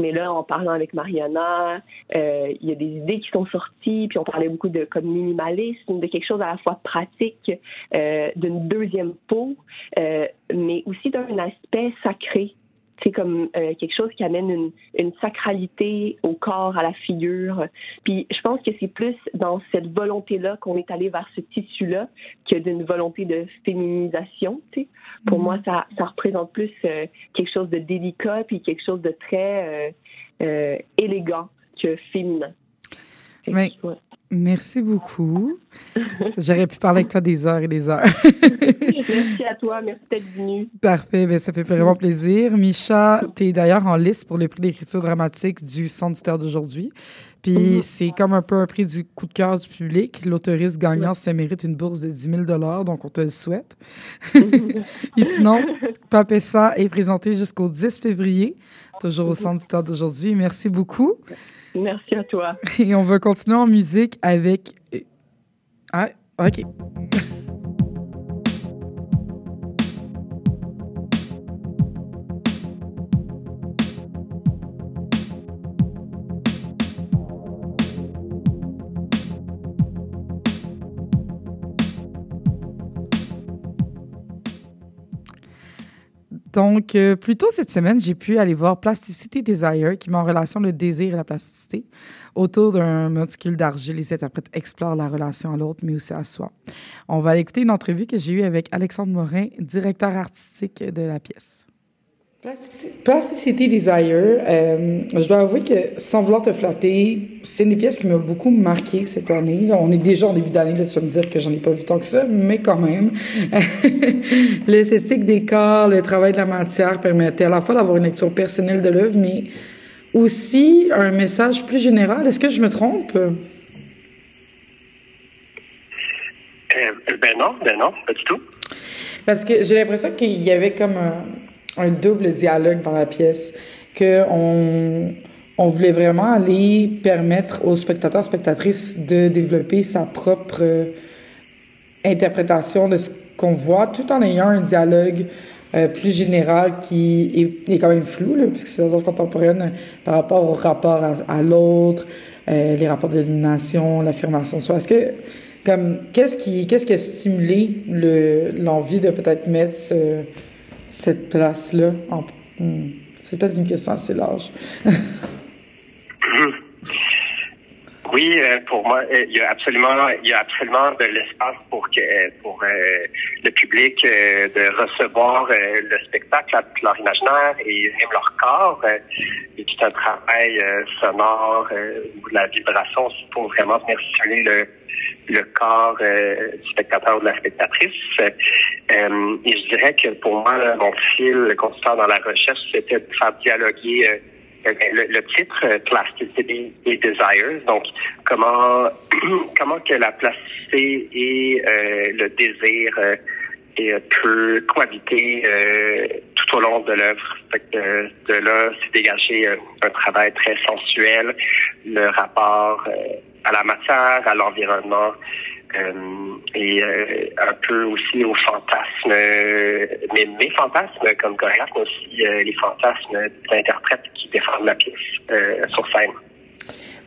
Speaker 13: Mais là, en parlant avec Mariana, euh, il y a des idées qui sont sorties, puis on parlait beaucoup de comme minimalisme, de quelque chose à la fois pratique, euh, d'une deuxième peau, euh, mais aussi d'un aspect sacré c'est comme euh, quelque chose qui amène une, une, sacralité au corps, à la figure. Puis je pense que c'est plus dans cette volonté-là qu'on est allé vers ce tissu-là que d'une volonté de féminisation. Tu sais. Pour moi, ça, ça représente plus euh, quelque chose de délicat puis quelque chose de très euh, élégant que féminin.
Speaker 3: Mais, Merci beaucoup. J'aurais pu parler avec toi des heures et des heures.
Speaker 13: merci à toi. Merci d'être venu.
Speaker 3: Parfait. Bien, ça fait vraiment plaisir. Micha, tu es d'ailleurs en liste pour le prix d'écriture dramatique du Centre du d'aujourd'hui. Puis c'est comme un peu un prix du coup de cœur du public. L'autoriste gagnant se mérite une bourse de 10 000 donc on te le souhaite. et sinon, Papessa est présenté jusqu'au 10 février, toujours au Centre du d'aujourd'hui. Merci beaucoup.
Speaker 13: Merci à toi.
Speaker 3: Et on va continuer en musique avec. Ah, OK. Donc, euh, plus tôt cette semaine, j'ai pu aller voir Plasticity Desire, qui met en relation le désir et la plasticité. Autour d'un monticule d'argile, les interprètes explorent la relation à l'autre, mais aussi à soi. On va aller écouter une entrevue que j'ai eue avec Alexandre Morin, directeur artistique de la pièce. Plasticity Desire, euh, je dois avouer que sans vouloir te flatter, c'est une des pièces qui m'a beaucoup marqué cette année. on est déjà en début d'année, tu vas me dire que j'en ai pas vu tant que ça, mais quand même. L'esthétique des corps, le travail de la matière permettait à la fois d'avoir une lecture personnelle de l'œuvre, mais aussi un message plus général. Est-ce que je me trompe? Euh,
Speaker 14: ben non, ben non, pas du tout.
Speaker 3: Parce que j'ai l'impression qu'il y avait comme un un double dialogue dans la pièce, que on, on voulait vraiment aller permettre aux spectateurs, spectatrices de développer sa propre euh, interprétation de ce qu'on voit, tout en ayant un dialogue euh, plus général qui est, est, quand même flou, là, puisque c'est la danse contemporaine par rapport au rapport à, l'autre, euh, les rapports de domination, l'affirmation de. Est-ce que, comme, qu'est-ce qui, qu'est-ce qui a stimulé le, l'envie de peut-être mettre ce, cette place-là? Hmm, c'est peut-être une question assez large.
Speaker 14: Euh, pour moi, euh, il y a absolument, il y a absolument de l'espace pour que, pour euh, le public de recevoir le spectacle, leur imaginaire et même leur corps. et tout un travail sonore ou la vibration aussi pour vraiment venir stimuler le, le corps du spectateur ou de la spectatrice. et je dirais que pour moi, mon fil conducteur dans la recherche, c'était de faire dialoguer le, titre euh, Plasticity et Desires, donc comment comment que la plasticité et euh, le désir euh, et, peut cohabiter tout au long de l'œuvre. de là, c'est dégagé un travail très sensuel, le rapport à la matière, à l'environnement. Et un peu aussi aux fantasmes, mais mes fantasmes comme chorégraphe, mais aussi les fantasmes d'interprètes défendre la pièce euh, sur scène.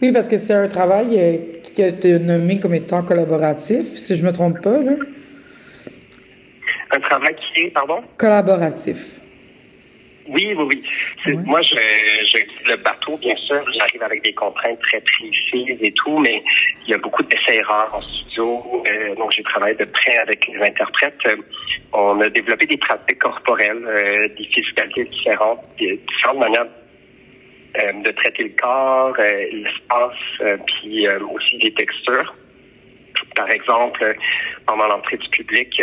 Speaker 3: Oui, parce que c'est un travail euh, qui a été nommé comme étant collaboratif, si je ne me trompe pas. Là.
Speaker 14: Un travail qui est, pardon?
Speaker 3: Collaboratif.
Speaker 14: Oui, oui, oui. Moi, je, je le bateau, bien sûr. J'arrive avec des contraintes très précises et tout, mais il y a beaucoup d'essais-erreurs en studio. Euh, donc, j'ai travaillé de près avec les interprètes. on a développé des pratiques corporelles, des physicalités différentes, des différentes manières euh, de traiter le corps, euh, l'espace, euh, puis aussi des textures. Par exemple, pendant l'entrée du public,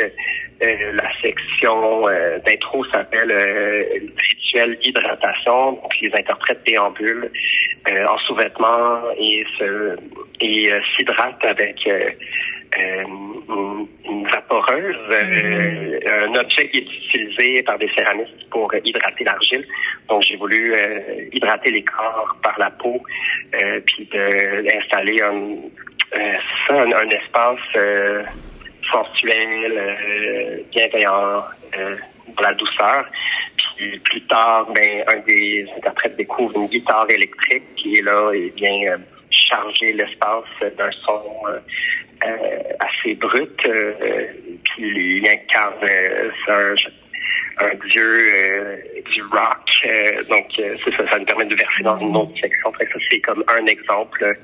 Speaker 14: la section d'intro s'appelle rituel hydratation. Donc, les interprètes déambulent en sous-vêtements et se et s'hydratent avec une, une, vaporeuse, mm-hmm. un objet qui est utilisé par des céramistes pour hydrater l'argile. Donc, j'ai voulu euh, hydrater les corps par la peau, euh, puis d'installer un, euh, un, un, espace sensuel, bienveillant, pour la douceur. Puis plus tard, ben, un des interprètes découvre une guitare électrique qui est là et vient charger l'espace d'un son assez brut. puis il incarne un, dieu euh, du rock. Euh, donc, euh, ça, nous permet de verser dans une autre section. Ça, c'est comme un exemple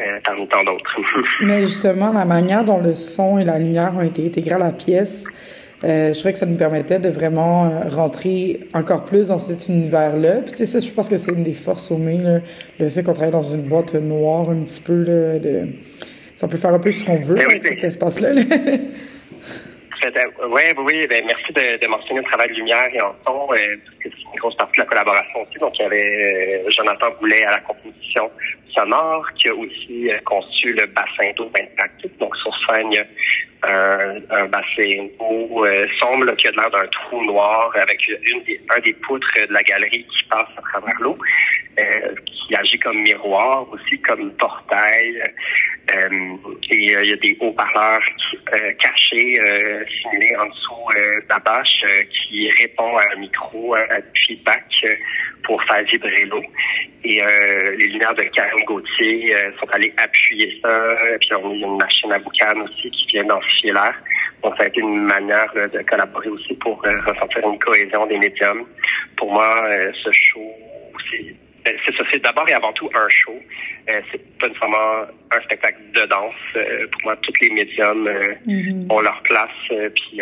Speaker 14: euh, parmi tant d'autres.
Speaker 3: Mais justement, la manière dont le son et la lumière ont été intégrés à la pièce, euh, je trouvais que ça nous permettait de vraiment euh, rentrer encore plus dans cet univers-là. Puis tu sais, ça, je pense que c'est une des forces au mai, là, le fait qu'on travaille dans une boîte noire un petit peu, là, de... Ça, on peut faire un peu ce qu'on veut
Speaker 14: Ben oui,
Speaker 3: avec cet espace-là. là.
Speaker 14: Oui, oui, oui. Ben, merci de, de mentionner le travail de lumière et en son, euh, parce que c'est une grosse partie de la collaboration aussi. Donc, il y avait euh, Jonathan Boulet à la composition sonore, qui a aussi euh, conçu le bassin d'eau interactif. Donc, sur scène, il y a un, un bassin d'eau euh, sombre qui a l'air d'un trou noir avec une des, un des poutres de la galerie qui passe à travers l'eau, euh, qui agit comme miroir, aussi comme portail. Euh, et euh, il y a des haut-parleurs euh, cachés, euh, simulés en dessous euh, de la bâche, euh, qui répond à un micro, à un feedback euh, pour faire vibrer l'eau. Et euh, les lumières de Karen Gauthier euh, sont allées appuyer ça. euh, Puis on a une machine à boucan aussi qui vient densifier l'air. Donc ça a été une manière là, de collaborer aussi pour euh, ressentir une cohésion des médiums. Pour moi, euh, ce show, c'est c'est ça, c'est d'abord et avant tout un show. Euh, c'est pas nécessairement un spectacle de danse. Euh, pour moi, tous les médiums euh, ont leur place. puis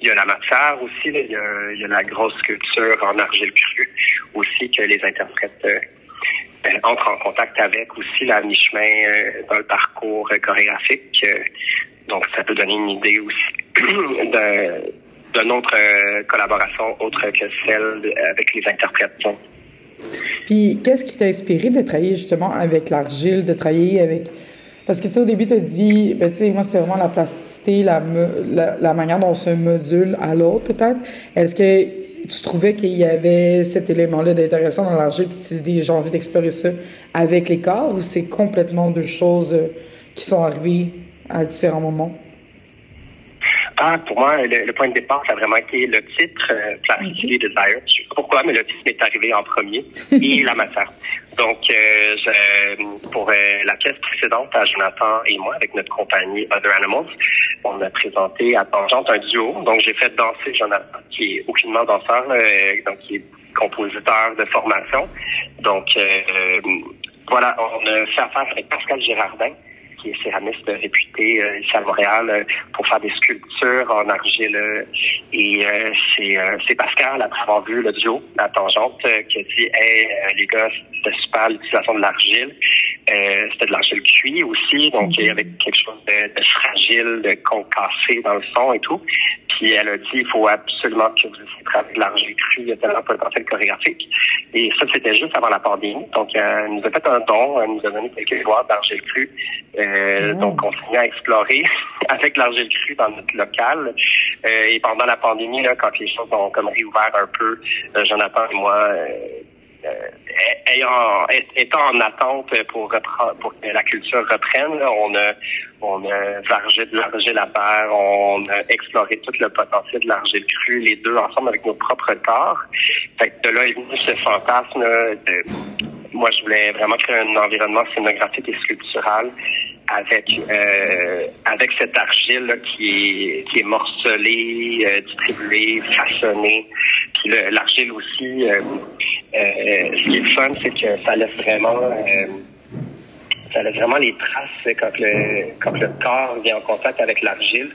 Speaker 14: il y a la matière aussi. Il y, a, il y a la grosse sculpture en argile crue aussi que les interprètes euh, entrent en contact avec aussi la mi-chemin dans le parcours chorégraphique. Donc, ça peut donner une idée aussi de d'une autre collaboration autre que celle avec les interprètes. Donc,
Speaker 3: Puis, qu'est-ce qui t'a inspiré de travailler justement avec l'argile, de travailler avec. Parce que tu sais, au début, tu as dit, ben, tu sais, moi, c'est vraiment la plasticité, la, la, la manière dont on se module à l'autre, peut-être. Est-ce que tu trouvais qu'il y avait cet élément-là d'intéressant dans l'argile, puis tu te dis, j'ai envie d'explorer ça avec les corps, ou c'est complètement deux choses euh, qui sont arrivées à différents moments?
Speaker 14: Pour moi, le, le point de départ, ça a vraiment été le titre, euh, Plasticity Desire. Je sais pas pourquoi, mais le titre m'est arrivé en premier, et la matière. Donc, euh, je- pour euh, la pièce précédente à Jonathan et moi, avec notre compagnie Other Animals, on a présenté à Tangente un duo. Donc, j'ai fait danser Jonathan, qui est aucunement danseur, euh, donc qui est compositeur de formation. Donc, euh, voilà, on a fait affaire avec Pascal Girardin, qui est céramiste réputé euh, ici à Montréal euh, pour faire des sculptures en argile. euh, et euh, c'est euh, c'est Pascal, après avoir vu le duo, la tangente, euh, qui a dit Hey, euh, les gars, c'était super l'utilisation de l'argile. Euh, c'était de l'argile cuit aussi, donc il y avait quelque chose de, de fragile, de concassé dans le son et tout. Puis elle a dit il faut absolument que vous essayiez de travailler de l'argile crue, il y a tellement de potentiel chorégraphique. Et ça, c'était juste avant la pandémie. Donc, euh, elle nous a fait un don, elle nous a donné quelques boîtes d'argile crue. Euh, Donc, on s'est mis à explorer avec l'argile crue dans notre local. Euh, et pendant la pandémie, là, quand les choses ont comme réouvert un peu, euh, Jonathan et moi, euh, ayant, étant en attente pour, pour que la culture reprenne, là, on a, on a vargé de l'argile à on a exploré tout le potentiel de l'argile crue, les deux ensemble avec nos propres corps. Fait que de là est venu ce fantasme de, moi je voulais vraiment créer un environnement scénographique et sculptural avec euh, avec cette argile là, qui est qui est morcelée, euh, distribuée, façonnée. Puis le- l'argile aussi, euh, euh, ce qui est le fun, c'est que ça laisse vraiment euh, ça laisse vraiment les traces quand le quand le corps vient en contact avec l'argile.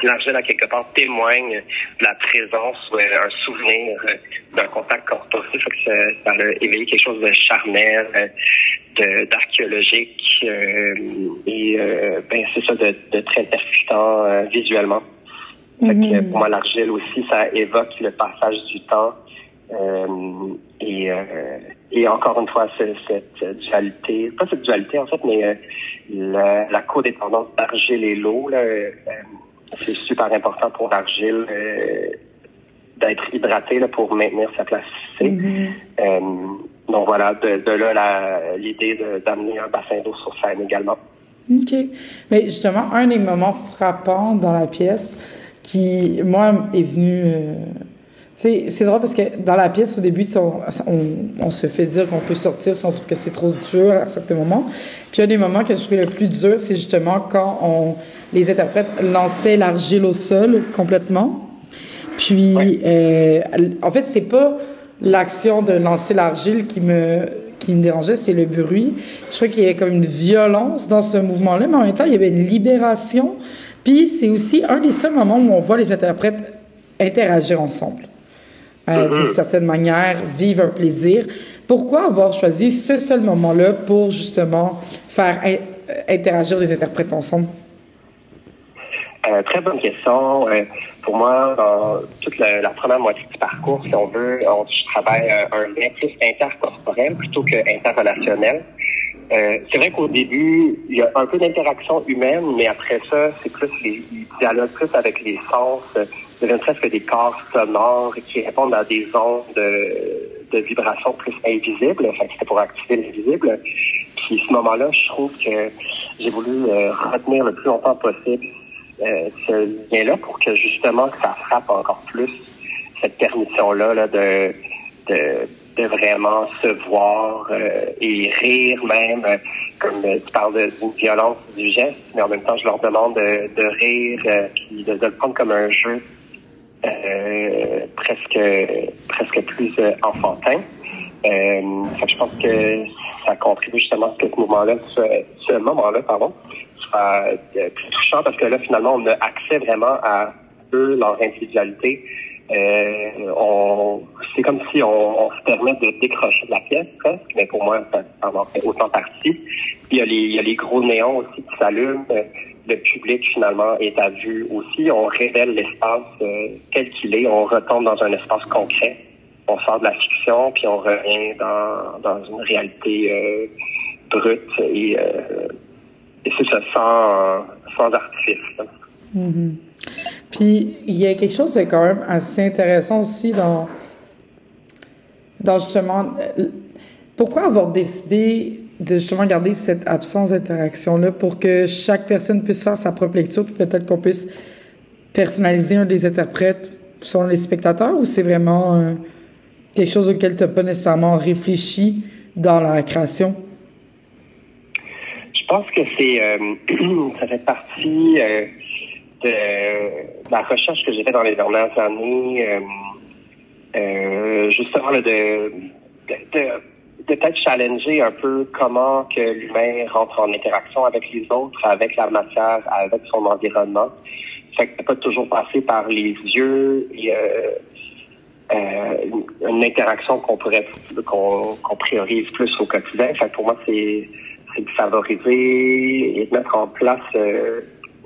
Speaker 14: L'argile, à quelque part, témoigne de la présence ou euh, un souvenir euh, d'un contact corporel. Que ça, ça a éveillé quelque chose de charnel, euh, d'archéologique euh, et euh, ben, c'est ça, de, de très percutant euh, visuellement. Que, euh, pour moi, l'argile aussi, ça évoque le passage du temps. Euh, et, euh, et encore une fois, cette dualité, pas cette dualité en fait, mais euh, la, la codépendance d'argile et l'eau, c'est super important pour l'argile d'être hydraté là, pour maintenir sa plasticité. Euh, donc voilà, de, de là l'idée d'amener un bassin d'eau sur scène également.
Speaker 3: OK. Mais justement, un des moments frappants dans la pièce qui, moi, est venu. euh, c'est drôle parce que dans la pièce, au début, on, on, on se fait dire qu'on peut sortir si on trouve que c'est trop dur à certains moments. Puis un des moments que je trouvais le plus dur, c'est justement quand on, les interprètes lançaient l'argile au sol complètement. Puis, euh, en fait, c'est pas l'action de lancer l'argile qui me qui me dérangeait, c'est le bruit. Je crois qu'il y avait comme une violence dans ce mouvement-là, mais en même temps, il y avait une libération. Puis c'est aussi un des seuls moments où on voit les interprètes interagir ensemble. Euh, D'une certaine manière, vivre un plaisir. Pourquoi avoir choisi ce seul moment-là pour justement faire in- interagir les interprètes ensemble?
Speaker 14: Euh, très bonne question. Euh, pour moi, dans toute la, la première moitié du parcours, si on veut, on, je travaille euh, un lien plus intercorporel plutôt que interrelationnel. Euh, c'est vrai qu'au début, il y a un peu d'interaction humaine, mais après ça, c'est plus les, ils dialoguent plus avec les sens, euh, deviennent presque des corps sonores qui répondent à des ondes de, de vibrations plus invisibles. Fait que c'était pour activer l'invisible. Puis ce moment-là, je trouve que j'ai voulu euh, retenir le plus longtemps possible euh, ce lien-là pour que justement que ça frappe encore plus cette permission-là là, de, de, de vraiment se voir euh, et rire même, euh, comme euh, tu parles d'une violence du geste, mais en même temps je leur demande de, de rire, puis de le prendre comme un jeu euh, presque presque plus euh, enfantin. Euh, je pense que ça contribue justement à ce que ce moment-là, ce, moment-là, pardon, soit plus touchant parce que là, finalement, on a accès vraiment à eux, leur individualité. Euh, on, c'est comme si on, on se permet de décrocher de la pièce presque, mais pour moi, ça, ça en fait autant partie. Puis il y a les, il y a les gros néons aussi qui s'allument. Euh, Le public, finalement, est à vue aussi. On révèle l'espace euh, tel qu'il est. On retombe dans un espace concret. On sort de la fiction, puis on revient dans, dans une réalité euh, brute et, euh, et c'est ça, sans, sans artifice. là.
Speaker 3: Puis il y a quelque chose de quand même assez intéressant aussi dans, dans justement euh, pourquoi avoir décidé de justement garder cette absence d'interaction-là pour que chaque personne puisse faire sa propre lecture, puis peut-être qu'on puisse personnaliser un des interprètes selon les spectateurs, ou c'est vraiment euh, quelque chose auquel tu n'as pas nécessairement réfléchi dans la création?
Speaker 14: Je pense que c'est euh, ça fait partie euh, de la recherche que j'ai faite dans les dernières années, euh, euh, justement là, de, de, de, de peut-être challenger un peu comment que l'humain rentre en interaction avec les autres, avec la matière, avec son environnement. Fait que ça peut toujours passer par les yeux euh, euh, une, interaction qu'on pourrait qu'on qu'on priorise plus au quotidien. Fait que pour moi, c'est c'est de favoriser et de mettre en place euh,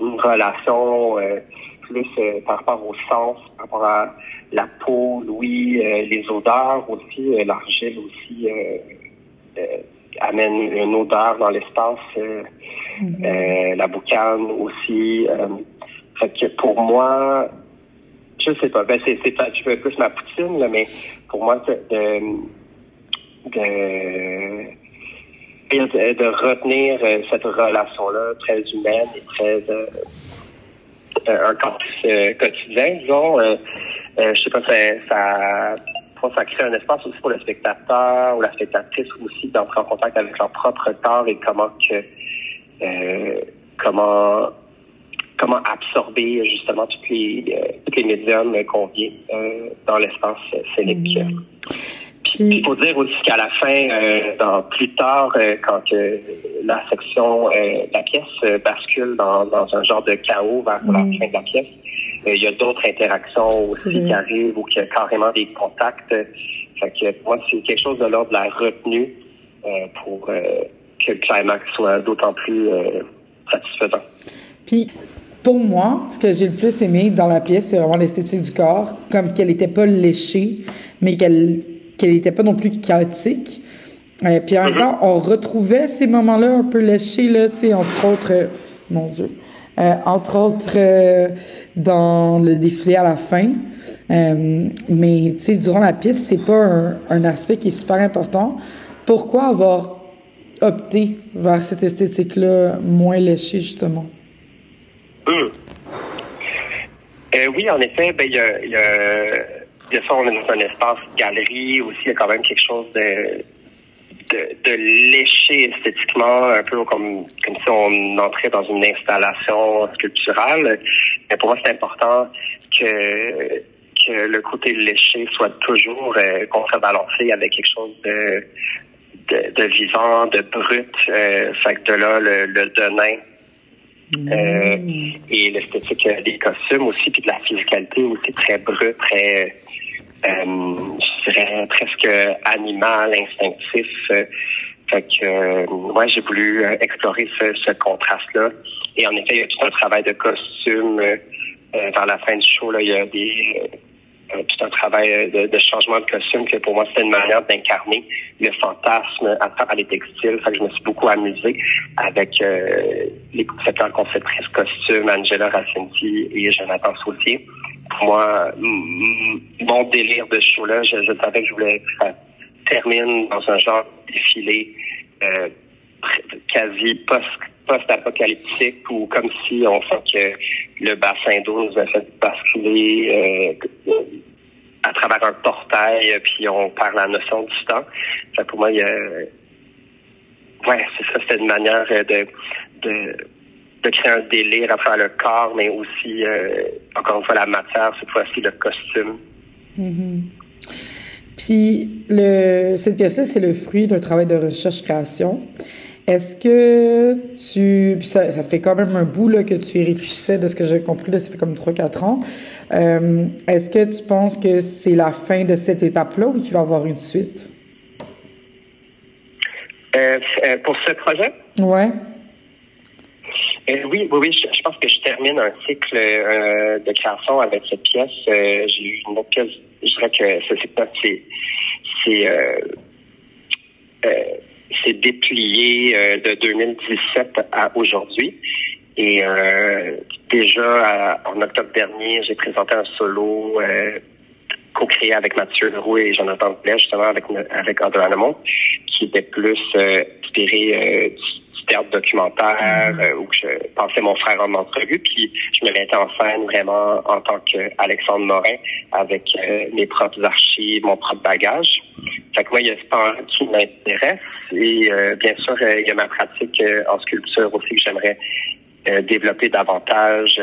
Speaker 14: une relation euh, plus euh, par rapport au sens, par rapport à la peau, l'ouïe, euh, les odeurs aussi, euh, l'argile aussi euh, euh, amène une odeur dans l'espace, euh, euh, la boucane aussi. euh, fait que pour moi, je sais pas, ben c'est peut-être un peu plus ma poutine, là, mais pour moi, c'est de, de, de, retenir euh, cette relation-là très humaine et très euh, euh, un campus quotidien, disons. Je sais pas, ça, ça, ça crée un espace aussi pour le spectateur ou la spectatrice aussi d'entrer en contact avec leur propre corps et comment que comment comment absorber justement les tous les médiums qu'on vient dans l'espace euh, scénique. Il faut dire aussi qu'à la fin, euh, dans plus tard, euh, quand euh, la section, euh, la pièce euh, bascule dans, dans un genre de chaos vers la fin de la pièce, euh, il y a d'autres interactions aussi qui arrivent ou qu'il y a carrément des contacts. Fait que pour moi, c'est quelque chose de l'ordre de la retenue euh, pour euh, que le climax soit d'autant plus euh, satisfaisant.
Speaker 3: Puis, pour moi, ce que j'ai le plus aimé dans la pièce, c'est vraiment l'esthétique du corps, comme qu'elle n'était pas léchée, mais qu'elle qu'elle n'était pas non plus chaotique. Euh, puis en même temps, on retrouvait ces moments-là un peu léchés, là, tu sais, entre autres, euh, mon Dieu, euh, entre autres dans le défilé à la fin. Mais tu sais, durant la pièce, c'est pas un, un aspect qui est super important. Pourquoi avoir opté vers cette esthétique-là moins léchée, justement?
Speaker 14: Euh, oui, en effet, ben il y a, il y a, a ça, on est dans un espace galerie aussi, il y a quand même quelque chose de de, de lécher esthétiquement, un peu comme comme si on entrait dans une installation sculpturale. Mais pour moi, c'est important que que le côté léché soit toujours euh, contrebalancé avec quelque chose de, de, de vivant, de brut. Euh, fait que de là, le, le denain euh, et l'esthétique des costumes aussi, puis de la physicalité aussi très brut, très, je dirais, presque animal, instinctif. Euh, fait que, euh, ouais, j'ai voulu euh, explorer ce, ce contraste-là. Et en effet, il y a tout un travail de costume. euh, euh, vers la fin du show, là, il y a des, euh, euh, tout un travail euh, de, de changement de costume que pour moi, c'était une manière d'incarner le fantasme à travers les textiles. Fait que je me suis beaucoup amusée avec euh, les concepteurs conceptrices costumes, Angela Racenti et Jonathan Sautier. Moi, mon délire de ce show-là, je, savais que je voulais que ça termine dans un genre défilé euh, quasi post post-apocalyptique ou comme si on sent que le bassin d'eau nous a fait basculer euh, à travers un portail, euh, puis on perd la notion du temps. Que pour moi, il y a... Ouais, c'est ça, c'est une manière de, de créer un délire à travers le corps, mais aussi, euh, encore une fois, la matière, cette fois-ci, le costume.
Speaker 3: Mhm. Puis, le, cette pièce-là, c'est le fruit d'un travail de recherche-création. Est-ce que tu. Puis ça, ça fait quand même un bout là, que tu y réfléchissais, de ce que j'ai compris, là, ça fait comme 3-4 ans. Euh, Est-ce que tu penses que c'est la fin de cette étape-là ou qu'il va y avoir une suite?
Speaker 14: Euh, pour ce projet,
Speaker 3: Ouais.
Speaker 14: Euh, oui, oui, oui, je, je pense que je termine un cycle euh, de création avec cette pièce. Euh, J'ai eu une autre pièce, je dirais que ce cycle c'est c'est euh, euh, c'est déplié euh, de 2017 à aujourd'hui. Et déjà à- en octobre dernier, j'ai présenté un solo co-créé avec Mathieu Leroux et Jonathan Blais, justement avec avec Other Animal, qui était plus inspiré du théâtre documentaire euh, où je passais mon frère en entrevue, puis je me mettais en scène vraiment en tant qu'Alexandre Morin avec euh, mes propres archives, mon propre bagage. Fait que moi, il y a ce pan qui m'intéresse et euh, bien sûr, euh, il y a ma pratique en sculpture aussi que j'aimerais développer davantage.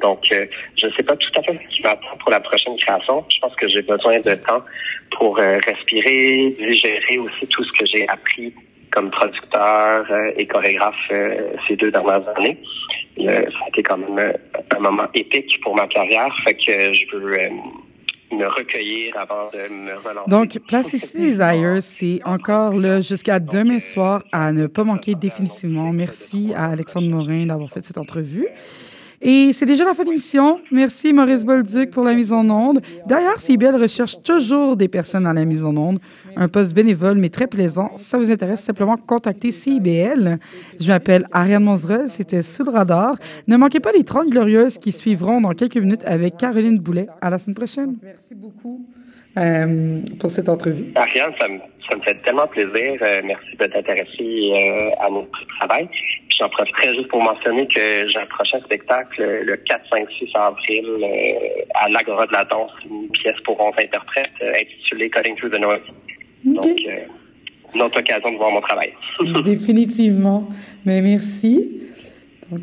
Speaker 14: Donc, je ne sais pas tout à fait ce qui m'attend pour la prochaine création. Je pense que j'ai besoin de temps pour respirer, digérer aussi tout ce que j'ai appris comme producteur euh, et chorégraphe euh, ces deux dernières années. Euh, ça a été quand même un moment épique pour ma carrière. Fait que je veux me recueillir avant de me relancer.
Speaker 3: Donc, Plasticity Desire, c'est encore là jusqu'à demain soir à ne pas manquer définitivement. Merci à Alexandre Morin d'avoir fait cette entrevue. Et c'est déjà la fin de l'émission. Merci Maurice Bolduc pour la mise en onde. D'ailleurs, CBL recherche toujours des personnes dans la mise en onde. Un poste bénévole, mais très plaisant. Si ça vous intéresse, simplement contactez CIBL. Je m'appelle Ariane Monzerel, c'était Sous le radar. Ne manquez pas les 30 glorieuses qui suivront dans quelques minutes avec Caroline Boulet. À la semaine prochaine. Merci beaucoup euh, pour cette entrevue.
Speaker 14: Ariane, ça me, ça me fait tellement plaisir. Euh, merci de t'intéresser euh, à notre travail. Puis j'en profiterai juste pour mentionner que j'ai un prochain spectacle le 4, 5, 6 avril à l'Agora de la danse, une pièce pour 11 interprètes intitulée Cutting Through the Noise. Donc, une autre occasion de voir mon travail.
Speaker 3: Définitivement. Mais merci. Donc,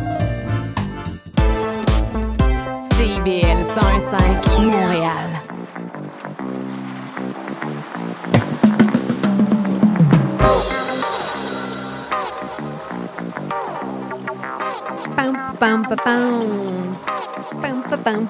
Speaker 2: 105 Montréal.
Speaker 15: Pam, pam, pam, pam.